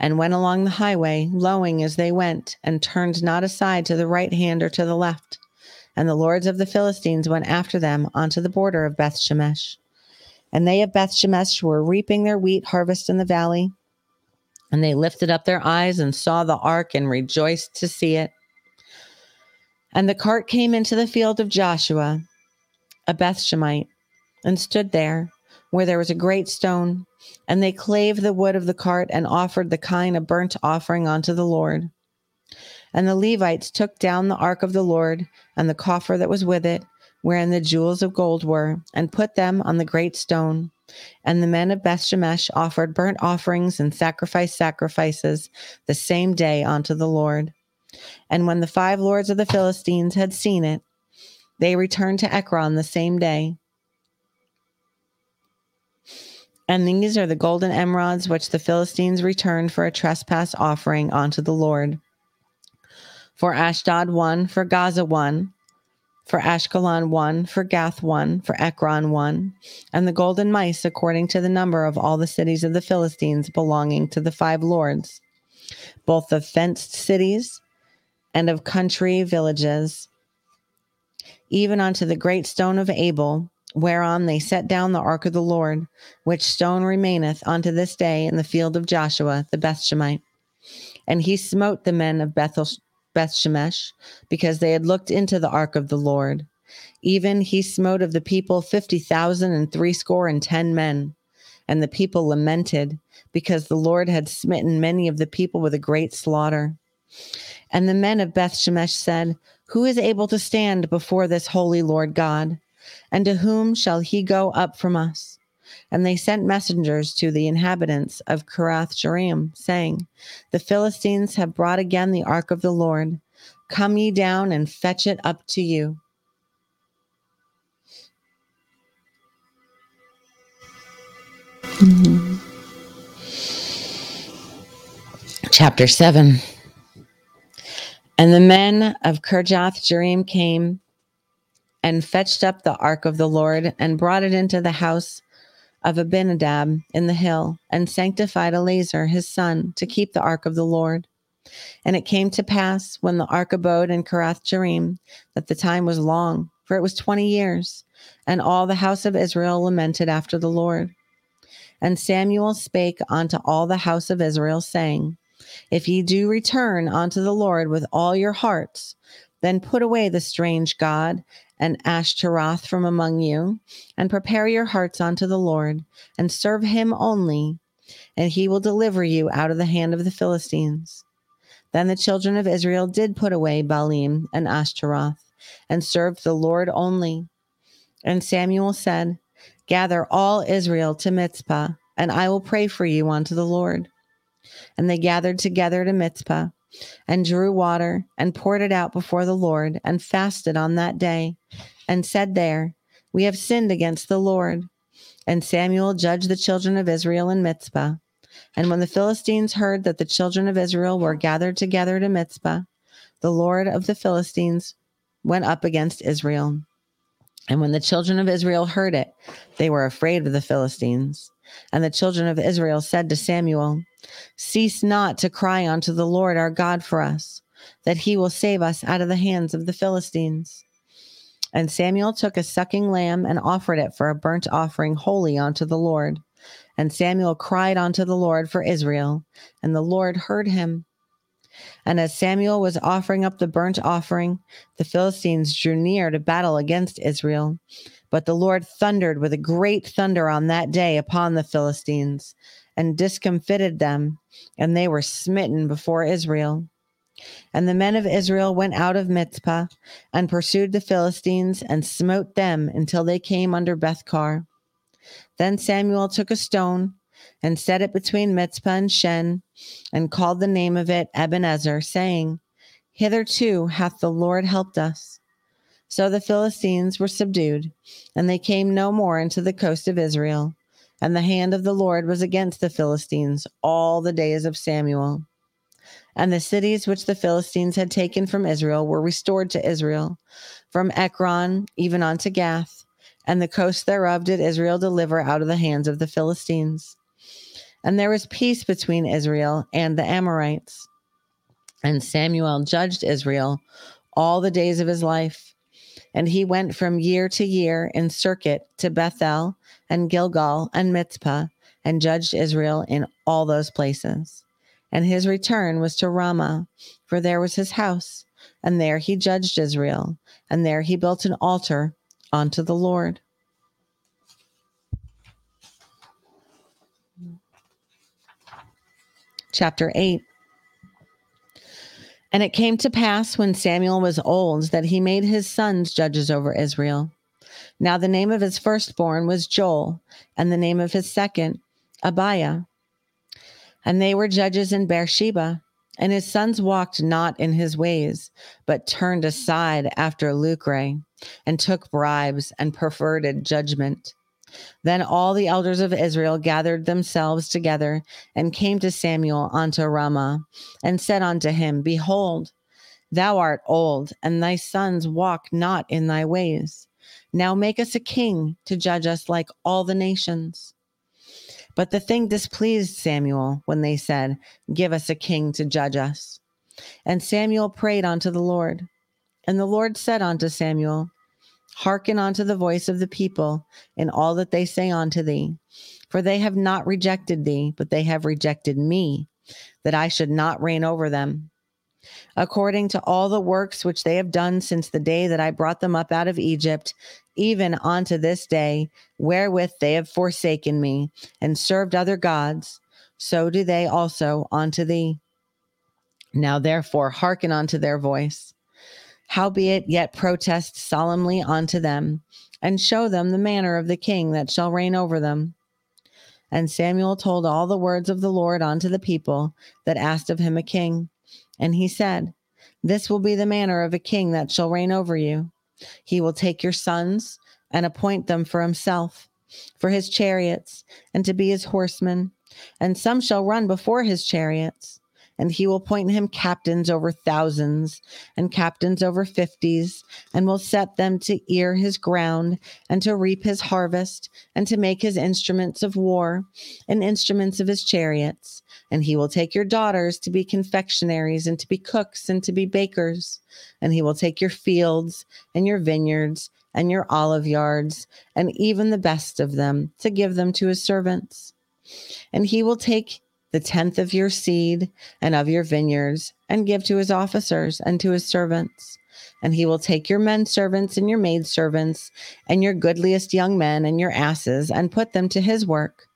and went along the highway, lowing as they went, and turned not aside to the right hand or to the left. And the lords of the Philistines went after them unto the border of Beth Shemesh. And they of Beth Shemesh were reaping their wheat harvest in the valley. And they lifted up their eyes and saw the ark and rejoiced to see it. And the cart came into the field of Joshua, a Bethshemite, and stood there, where there was a great stone. And they clave the wood of the cart and offered the kine a burnt offering unto the Lord. And the Levites took down the ark of the Lord and the coffer that was with it, wherein the jewels of gold were, and put them on the great stone. And the men of Bethshemesh offered burnt offerings and sacrificed sacrifices the same day unto the Lord. And when the five lords of the Philistines had seen it, they returned to Ekron the same day. And these are the golden emerods which the Philistines returned for a trespass offering unto the Lord. For Ashdod one, for Gaza one, for Ashkelon one, for Gath one, for Ekron one, and the golden mice according to the number of all the cities of the Philistines belonging to the five lords, both of fenced cities and of country villages, even unto the great stone of Abel, whereon they set down the ark of the Lord, which stone remaineth unto this day in the field of Joshua the Bethshemite. And he smote the men of Bethel, Bethshemesh, because they had looked into the ark of the Lord. Even he smote of the people fifty thousand and threescore and ten men. And the people lamented, because the Lord had smitten many of the people with a great slaughter. And the men of Bethshemesh said, Who is able to stand before this holy Lord God? And to whom shall he go up from us? And they sent messengers to the inhabitants of Kirjath Jearim, saying, The Philistines have brought again the ark of the Lord. Come ye down and fetch it up to you. Mm-hmm. Chapter 7 And the men of Kirjath Jearim came and fetched up the ark of the Lord and brought it into the house of Abinadab in the hill and sanctified Eleazar his son to keep the ark of the Lord. And it came to pass when the ark abode in Kirjath Jearim that the time was long, for it was twenty years, and all the house of Israel lamented after the Lord. And Samuel spake unto all the house of Israel, saying, If ye do return unto the Lord with all your hearts, then put away the strange God and Ashtaroth from among you, and prepare your hearts unto the Lord, and serve him only, and he will deliver you out of the hand of the Philistines. Then the children of Israel did put away Baalim and Ashtaroth, and served the Lord only. And Samuel said, Gather all Israel to Mizpah, and I will pray for you unto the Lord. And they gathered together to Mizpah and drew water and poured it out before the Lord and fasted on that day and said there, We have sinned against the Lord. And Samuel judged the children of Israel in Mizpah. And when the Philistines heard that the children of Israel were gathered together to Mizpah, the Lord of the Philistines went up against Israel. And when the children of Israel heard it, they were afraid of the Philistines. And the children of Israel said to Samuel, Cease not to cry unto the Lord our God for us, that he will save us out of the hands of the Philistines. And Samuel took a sucking lamb and offered it for a burnt offering holy unto the Lord. And Samuel cried unto the Lord for Israel, and the Lord heard him. And as Samuel was offering up the burnt offering, the Philistines drew near to battle against Israel. But the Lord thundered with a great thunder on that day upon the Philistines and discomfited them, and they were smitten before Israel. And the men of Israel went out of Mizpah and pursued the Philistines and smote them until they came under Bethcar. Then Samuel took a stone and set it between Mizpah and Shen and called the name of it Ebenezer, saying, Hitherto hath the Lord helped us. So the Philistines were subdued, and they came no more into the coast of Israel. And the hand of the Lord was against the Philistines all the days of Samuel. And the cities which the Philistines had taken from Israel were restored to Israel, from Ekron even unto Gath, and the coast thereof did Israel deliver out of the hands of the Philistines. And there was peace between Israel and the Amorites. And Samuel judged Israel all the days of his life. And he went from year to year in circuit to Bethel and Gilgal and Mizpah and judged Israel in all those places. And his return was to Ramah, for there was his house, and there he judged Israel, and there he built an altar unto the Lord. Chapter 8 And it came to pass when Samuel was old that he made his sons judges over Israel. Now the name of his firstborn was Joel, and the name of his second, Abiah. And they were judges in Beersheba. And his sons walked not in his ways, but turned aside after lucre, and took bribes, and perverted judgment. Then all the elders of Israel gathered themselves together, and came to Samuel unto Ramah, and said unto him, Behold, thou art old, and thy sons walk not in thy ways. Now make us a king to judge us like all the nations. But the thing displeased Samuel when they said, Give us a king to judge us. And Samuel prayed unto the Lord. And the Lord said unto Samuel, Hearken unto the voice of the people and all that they say unto thee. For they have not rejected thee, but they have rejected me, that I should not reign over them. According to all the works which they have done since the day that I brought them up out of Egypt, even unto this day, wherewith they have forsaken me and served other gods, so do they also unto thee. Now therefore hearken unto their voice. Howbeit, yet protest solemnly unto them, and show them the manner of the king that shall reign over them. And Samuel told all the words of the Lord unto the people that asked of him a king. And he said, This will be the manner of a king that shall reign over you. He will take your sons and appoint them for himself, for his chariots, and to be his horsemen. And some shall run before his chariots. And he will appoint him captains over thousands and captains over fifties, and will set them to ear his ground and to reap his harvest and to make his instruments of war and instruments of his chariots. And he will take your daughters to be confectionaries and to be cooks and to be bakers. And he will take your fields and your vineyards and your olive yards and even the best of them to give them to his servants. And he will take the tenth of your seed and of your vineyards, and give to his officers and to his servants. And he will take your men servants and your maid servants, and your goodliest young men and your asses, and put them to his work.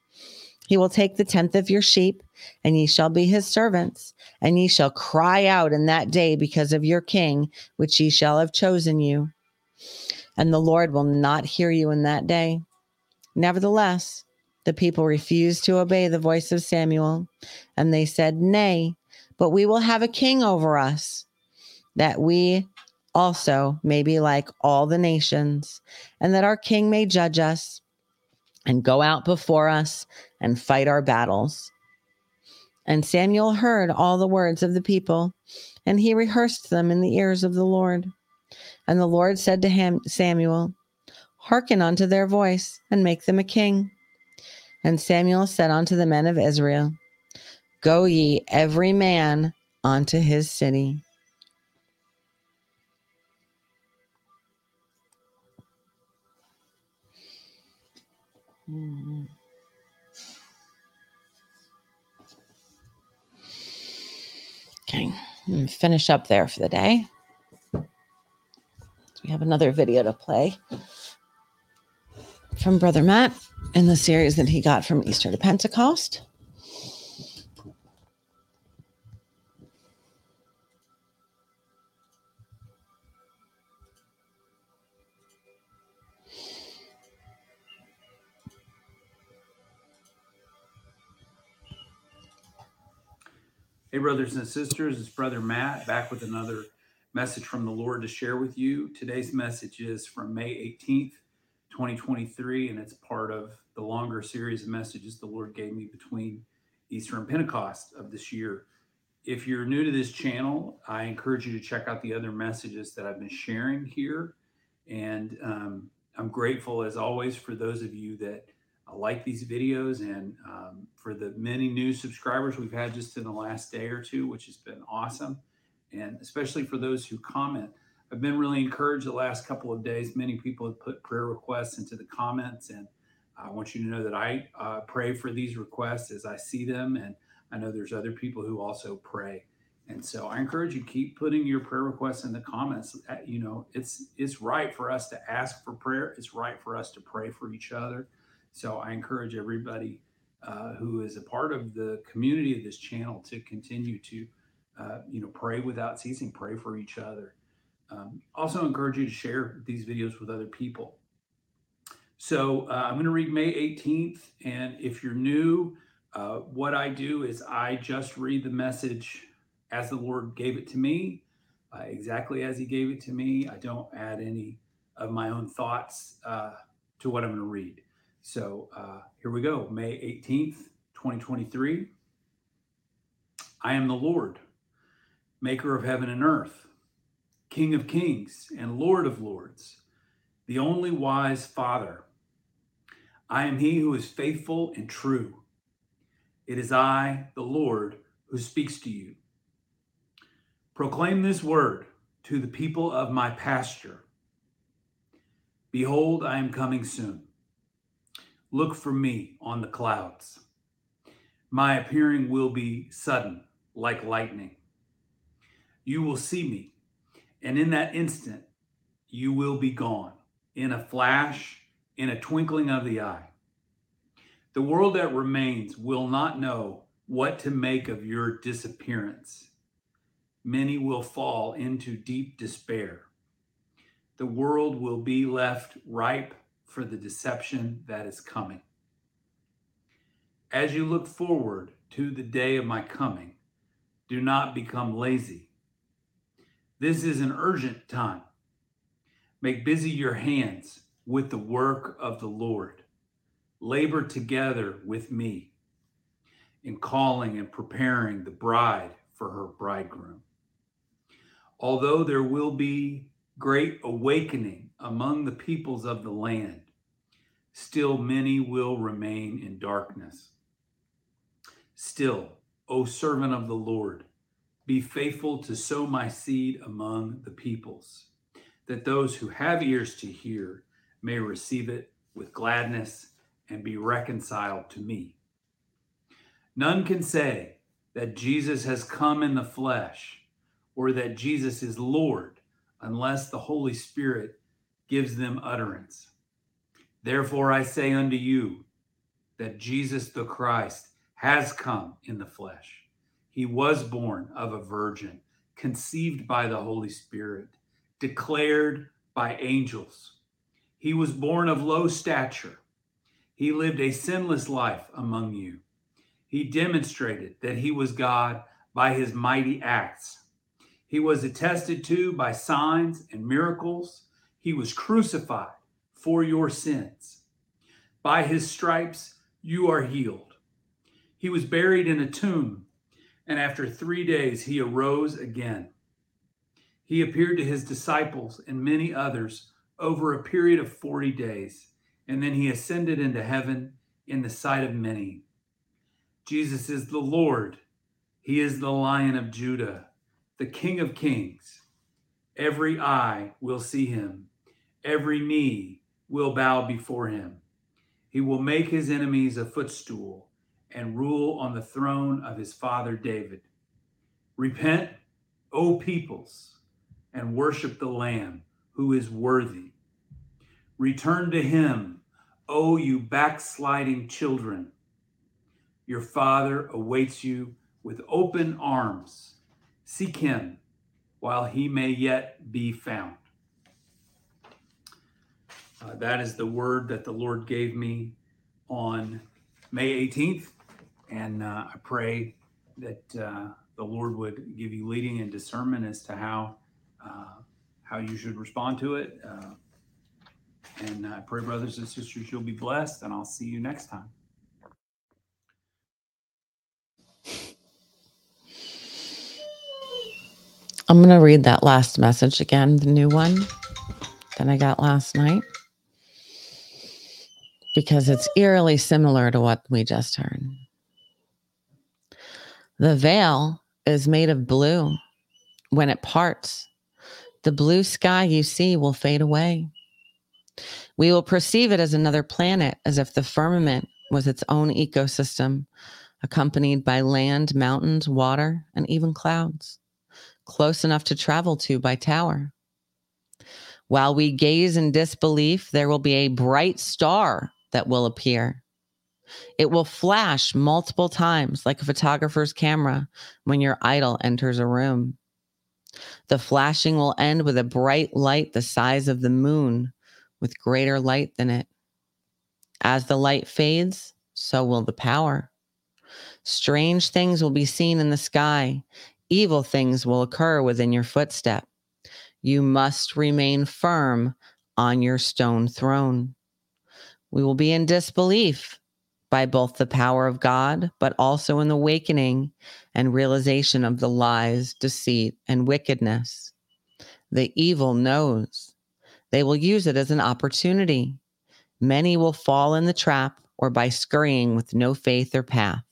He will take the tenth of your sheep, and ye shall be his servants, and ye shall cry out in that day because of your king, which ye shall have chosen you. And the Lord will not hear you in that day. Nevertheless, the people refused to obey the voice of Samuel, and they said, Nay, but we will have a king over us, that we also may be like all the nations, and that our king may judge us and go out before us and fight our battles. And Samuel heard all the words of the people, and he rehearsed them in the ears of the Lord. And the Lord said to him, Samuel, Hearken unto their voice, and make them a king. And Samuel said unto the men of Israel, Go ye every man unto his city. Okay, finish up there for the day. We have another video to play. From Brother Matt in the series that he got from Easter to Pentecost. Hey, brothers and sisters, it's Brother Matt back with another message from the Lord to share with you. Today's message is from May 18th, 2023, and it's part of the longer series of messages the Lord gave me between Easter and Pentecost of this year. If you're new to this channel, I encourage you to check out the other messages that I've been sharing here. And um, I'm grateful, as always, for those of you that uh, like these videos and um, for the many new subscribers we've had just in the last day or two, which has been awesome and especially for those who comment. I've been really encouraged the last couple of days. Many people have put prayer requests into the comments, and I want you to know that I uh, pray for these requests as I see them, and I know there's other people who also pray. And so I encourage you to keep putting your prayer requests in the comments. Uh, you know, it's it's right for us to ask for prayer. It's right for us to pray for each other. So I encourage everybody uh, who is a part of the community of this channel to continue to uh, you know, pray without ceasing, pray for each other. Um, also encourage you to share these videos with other people. So uh, I'm going to read May 18th. And if you're new, uh, what I do is I just read the message as the Lord gave it to me, uh, exactly as He gave it to me. I don't add any of my own thoughts uh, to what I'm going to read. So uh, here we go May 18th, 2023. I am the Lord maker of heaven and earth, King of kings and Lord of lords, the only wise Father. I am he who is faithful and true. It is I, the Lord, who speaks to you. Proclaim this word to the people of my pasture. Behold, I am coming soon. Look for me on the clouds. My appearing will be sudden, like lightning you will see me. And in that instant, you will be gone in a flash, in a twinkling of the eye. The world that remains will not know what to make of your disappearance. Many will fall into deep despair. The world will be left ripe for the deception that is coming. As you look forward to the day of my coming, do not become lazy this is an urgent time. Make busy your hands with the work of the Lord. Labor together with me in calling and preparing the bride for her bridegroom. Although there will be great awakening among the peoples of the land, still many will remain in darkness. Still, O servant of the Lord, be faithful to sow my seed among the peoples, that those who have ears to hear may receive it with gladness and be reconciled to me. None can say that Jesus has come in the flesh or that Jesus is Lord unless the Holy Spirit gives them utterance. Therefore, I say unto you that Jesus the Christ has come in the flesh. He was born of a virgin, conceived by the Holy Spirit, declared by angels. He was born of low stature. He lived a sinless life among you. He demonstrated that he was God by his mighty acts. He was attested to by signs and miracles. He was crucified for your sins. By his stripes, you are healed. He was buried in a tomb and after three days, he arose again. He appeared to his disciples and many others over a period of 40 days, and then he ascended into heaven in the sight of many. Jesus is the Lord. He is the Lion of Judah, the King of Kings. Every eye will see him, every knee will bow before him. He will make his enemies a footstool and rule on the throne of his father David. Repent, O peoples, and worship the Lamb who is worthy. Return to him, O you backsliding children, your Father awaits you with open arms. Seek him while he may yet be found. Uh, that is the word that the Lord gave me on May 18th. And uh, I pray that uh, the Lord would give you leading and discernment as to how uh, how you should respond to it. Uh, and I pray, brothers and sisters, you'll be blessed, and I'll see you next time. I'm going to read that last message again, the new one that I got last night, because it's eerily similar to what we just heard. The veil is made of blue. When it parts, the blue sky you see will fade away. We will perceive it as another planet, as if the firmament was its own ecosystem, accompanied by land, mountains, water, and even clouds, close enough to travel to by tower. While we gaze in disbelief, there will be a bright star that will appear. It will flash multiple times like a photographer's camera when your idol enters a room. The flashing will end with a bright light the size of the moon with greater light than it. As the light fades, so will the power. Strange things will be seen in the sky. Evil things will occur within your footstep. You must remain firm on your stone throne. We will be in disbelief by both the power of God, but also in the awakening and realization of the lies, deceit, and wickedness. The evil knows they will use it as an opportunity. Many will fall in the trap or by scurrying with no faith or path.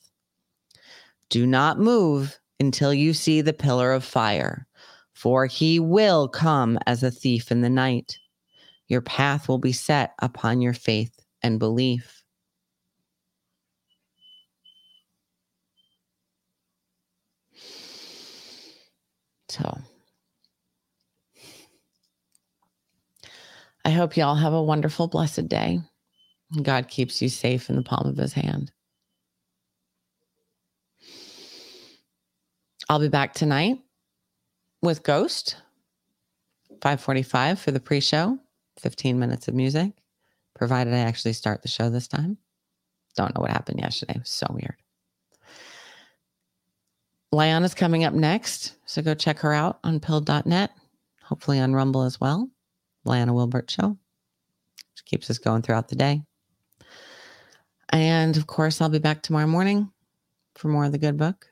Do not move until you see the pillar of fire, for he will come as a thief in the night. Your path will be set upon your faith and belief. So, I hope you all have a wonderful, blessed day. God keeps you safe in the palm of his hand. I'll be back tonight with Ghost, 545 for the pre-show, 15 minutes of music, provided I actually start the show this time. Don't know what happened yesterday. It was so weird. Liana's coming up next, so go check her out on Pilled.net, hopefully on Rumble as well. Lana Wilbert Show. Which keeps us going throughout the day. And of course, I'll be back tomorrow morning for more of the good book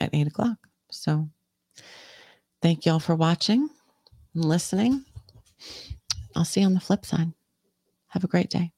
at eight o'clock. So thank you all for watching and listening. I'll see you on the flip side. Have a great day.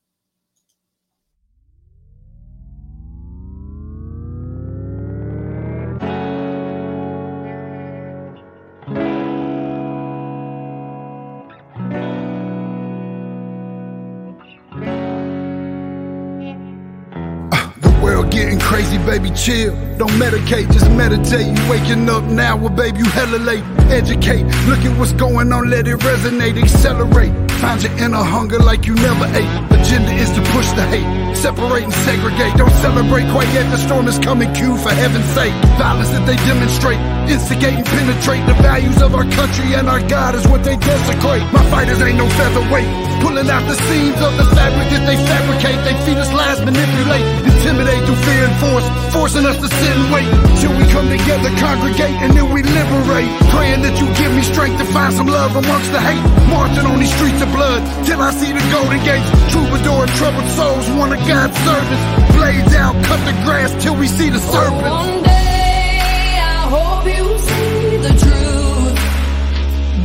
Baby, chill. Don't medicate, just meditate. You waking up now, well, baby, you hella late. Educate, look at what's going on, let it resonate, accelerate. Find your inner hunger like you never ate. Agenda is to push the hate, separate and segregate. Don't celebrate quite yet, the storm is coming, Q, for heaven's sake. Violence that they demonstrate, instigate and penetrate. The values of our country and our God is what they desecrate. My fighters ain't no featherweight, pulling out the seams of the fabric that they fabricate. They feed us lies, manipulate, intimidate through fear and force, forcing us to sit and wait till we come together, congregate, and then we liberate. Praying that you give me strength to find some love amongst the hate. Marching on these streets of blood till I see the golden gates. Troubadour and troubled souls, one of God's servants. Blades out, cut the grass till we see the serpents.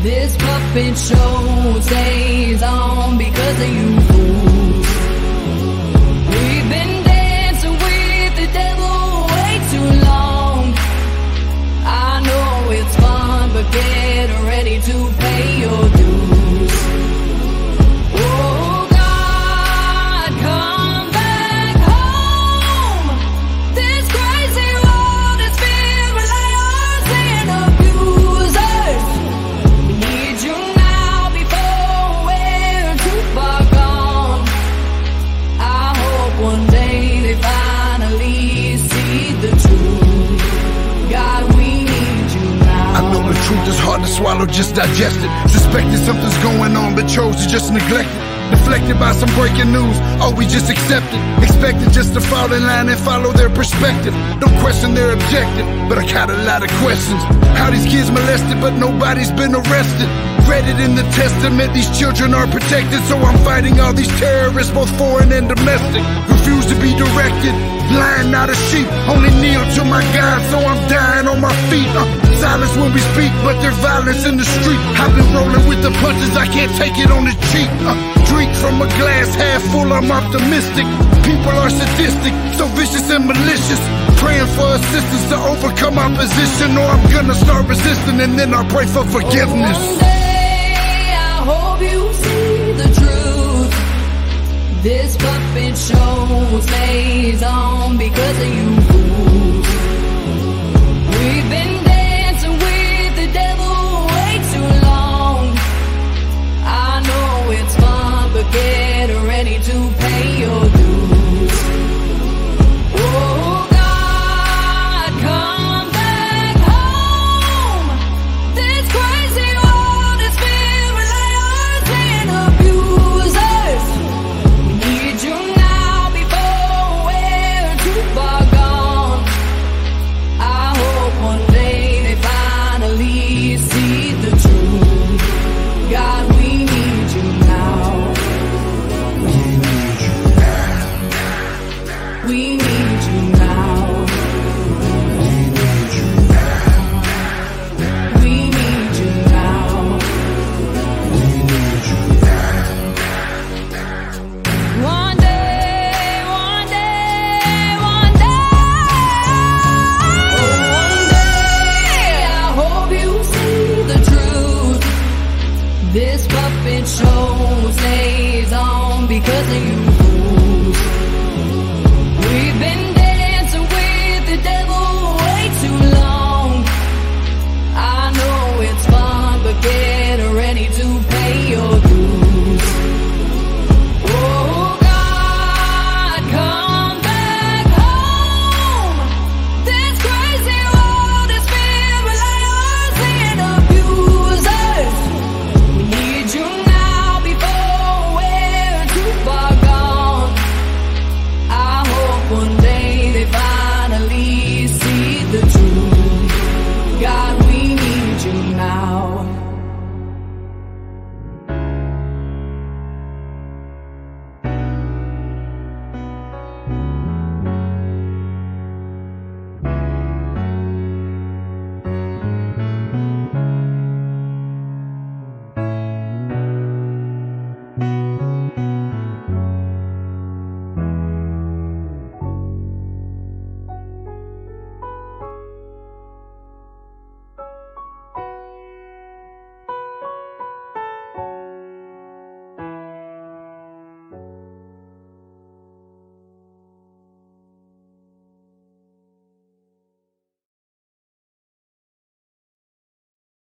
This puppet show stays on because of you fools. We've been dancing with the devil way too long. I know it's fun, but get ready to pay your dues. Hard just digest it. Suspected something's going on, but chose to just neglect it. Deflected by some breaking news, oh, we just accept it. Expected just to fall in line and follow their perspective. Don't question their objective, but I got a lot of questions. How these kids molested, but nobody's been arrested. Read it in the testament, these children are protected, so I'm fighting all these terrorists, both foreign and domestic. Refuse to be directed, blind, not a sheep. Only kneel to my God, so I'm dying on my feet. Uh, silence when we speak, but there's violence in the street. I've been rolling with the punches, I can't take it on the cheek. Uh, drink from a glass half full, I'm optimistic. People are sadistic, so vicious and malicious. Praying for assistance to overcome opposition, or I'm gonna start resisting and then I'll pray for forgiveness. One day I hope you see the truth. This puppet show stays on because of you.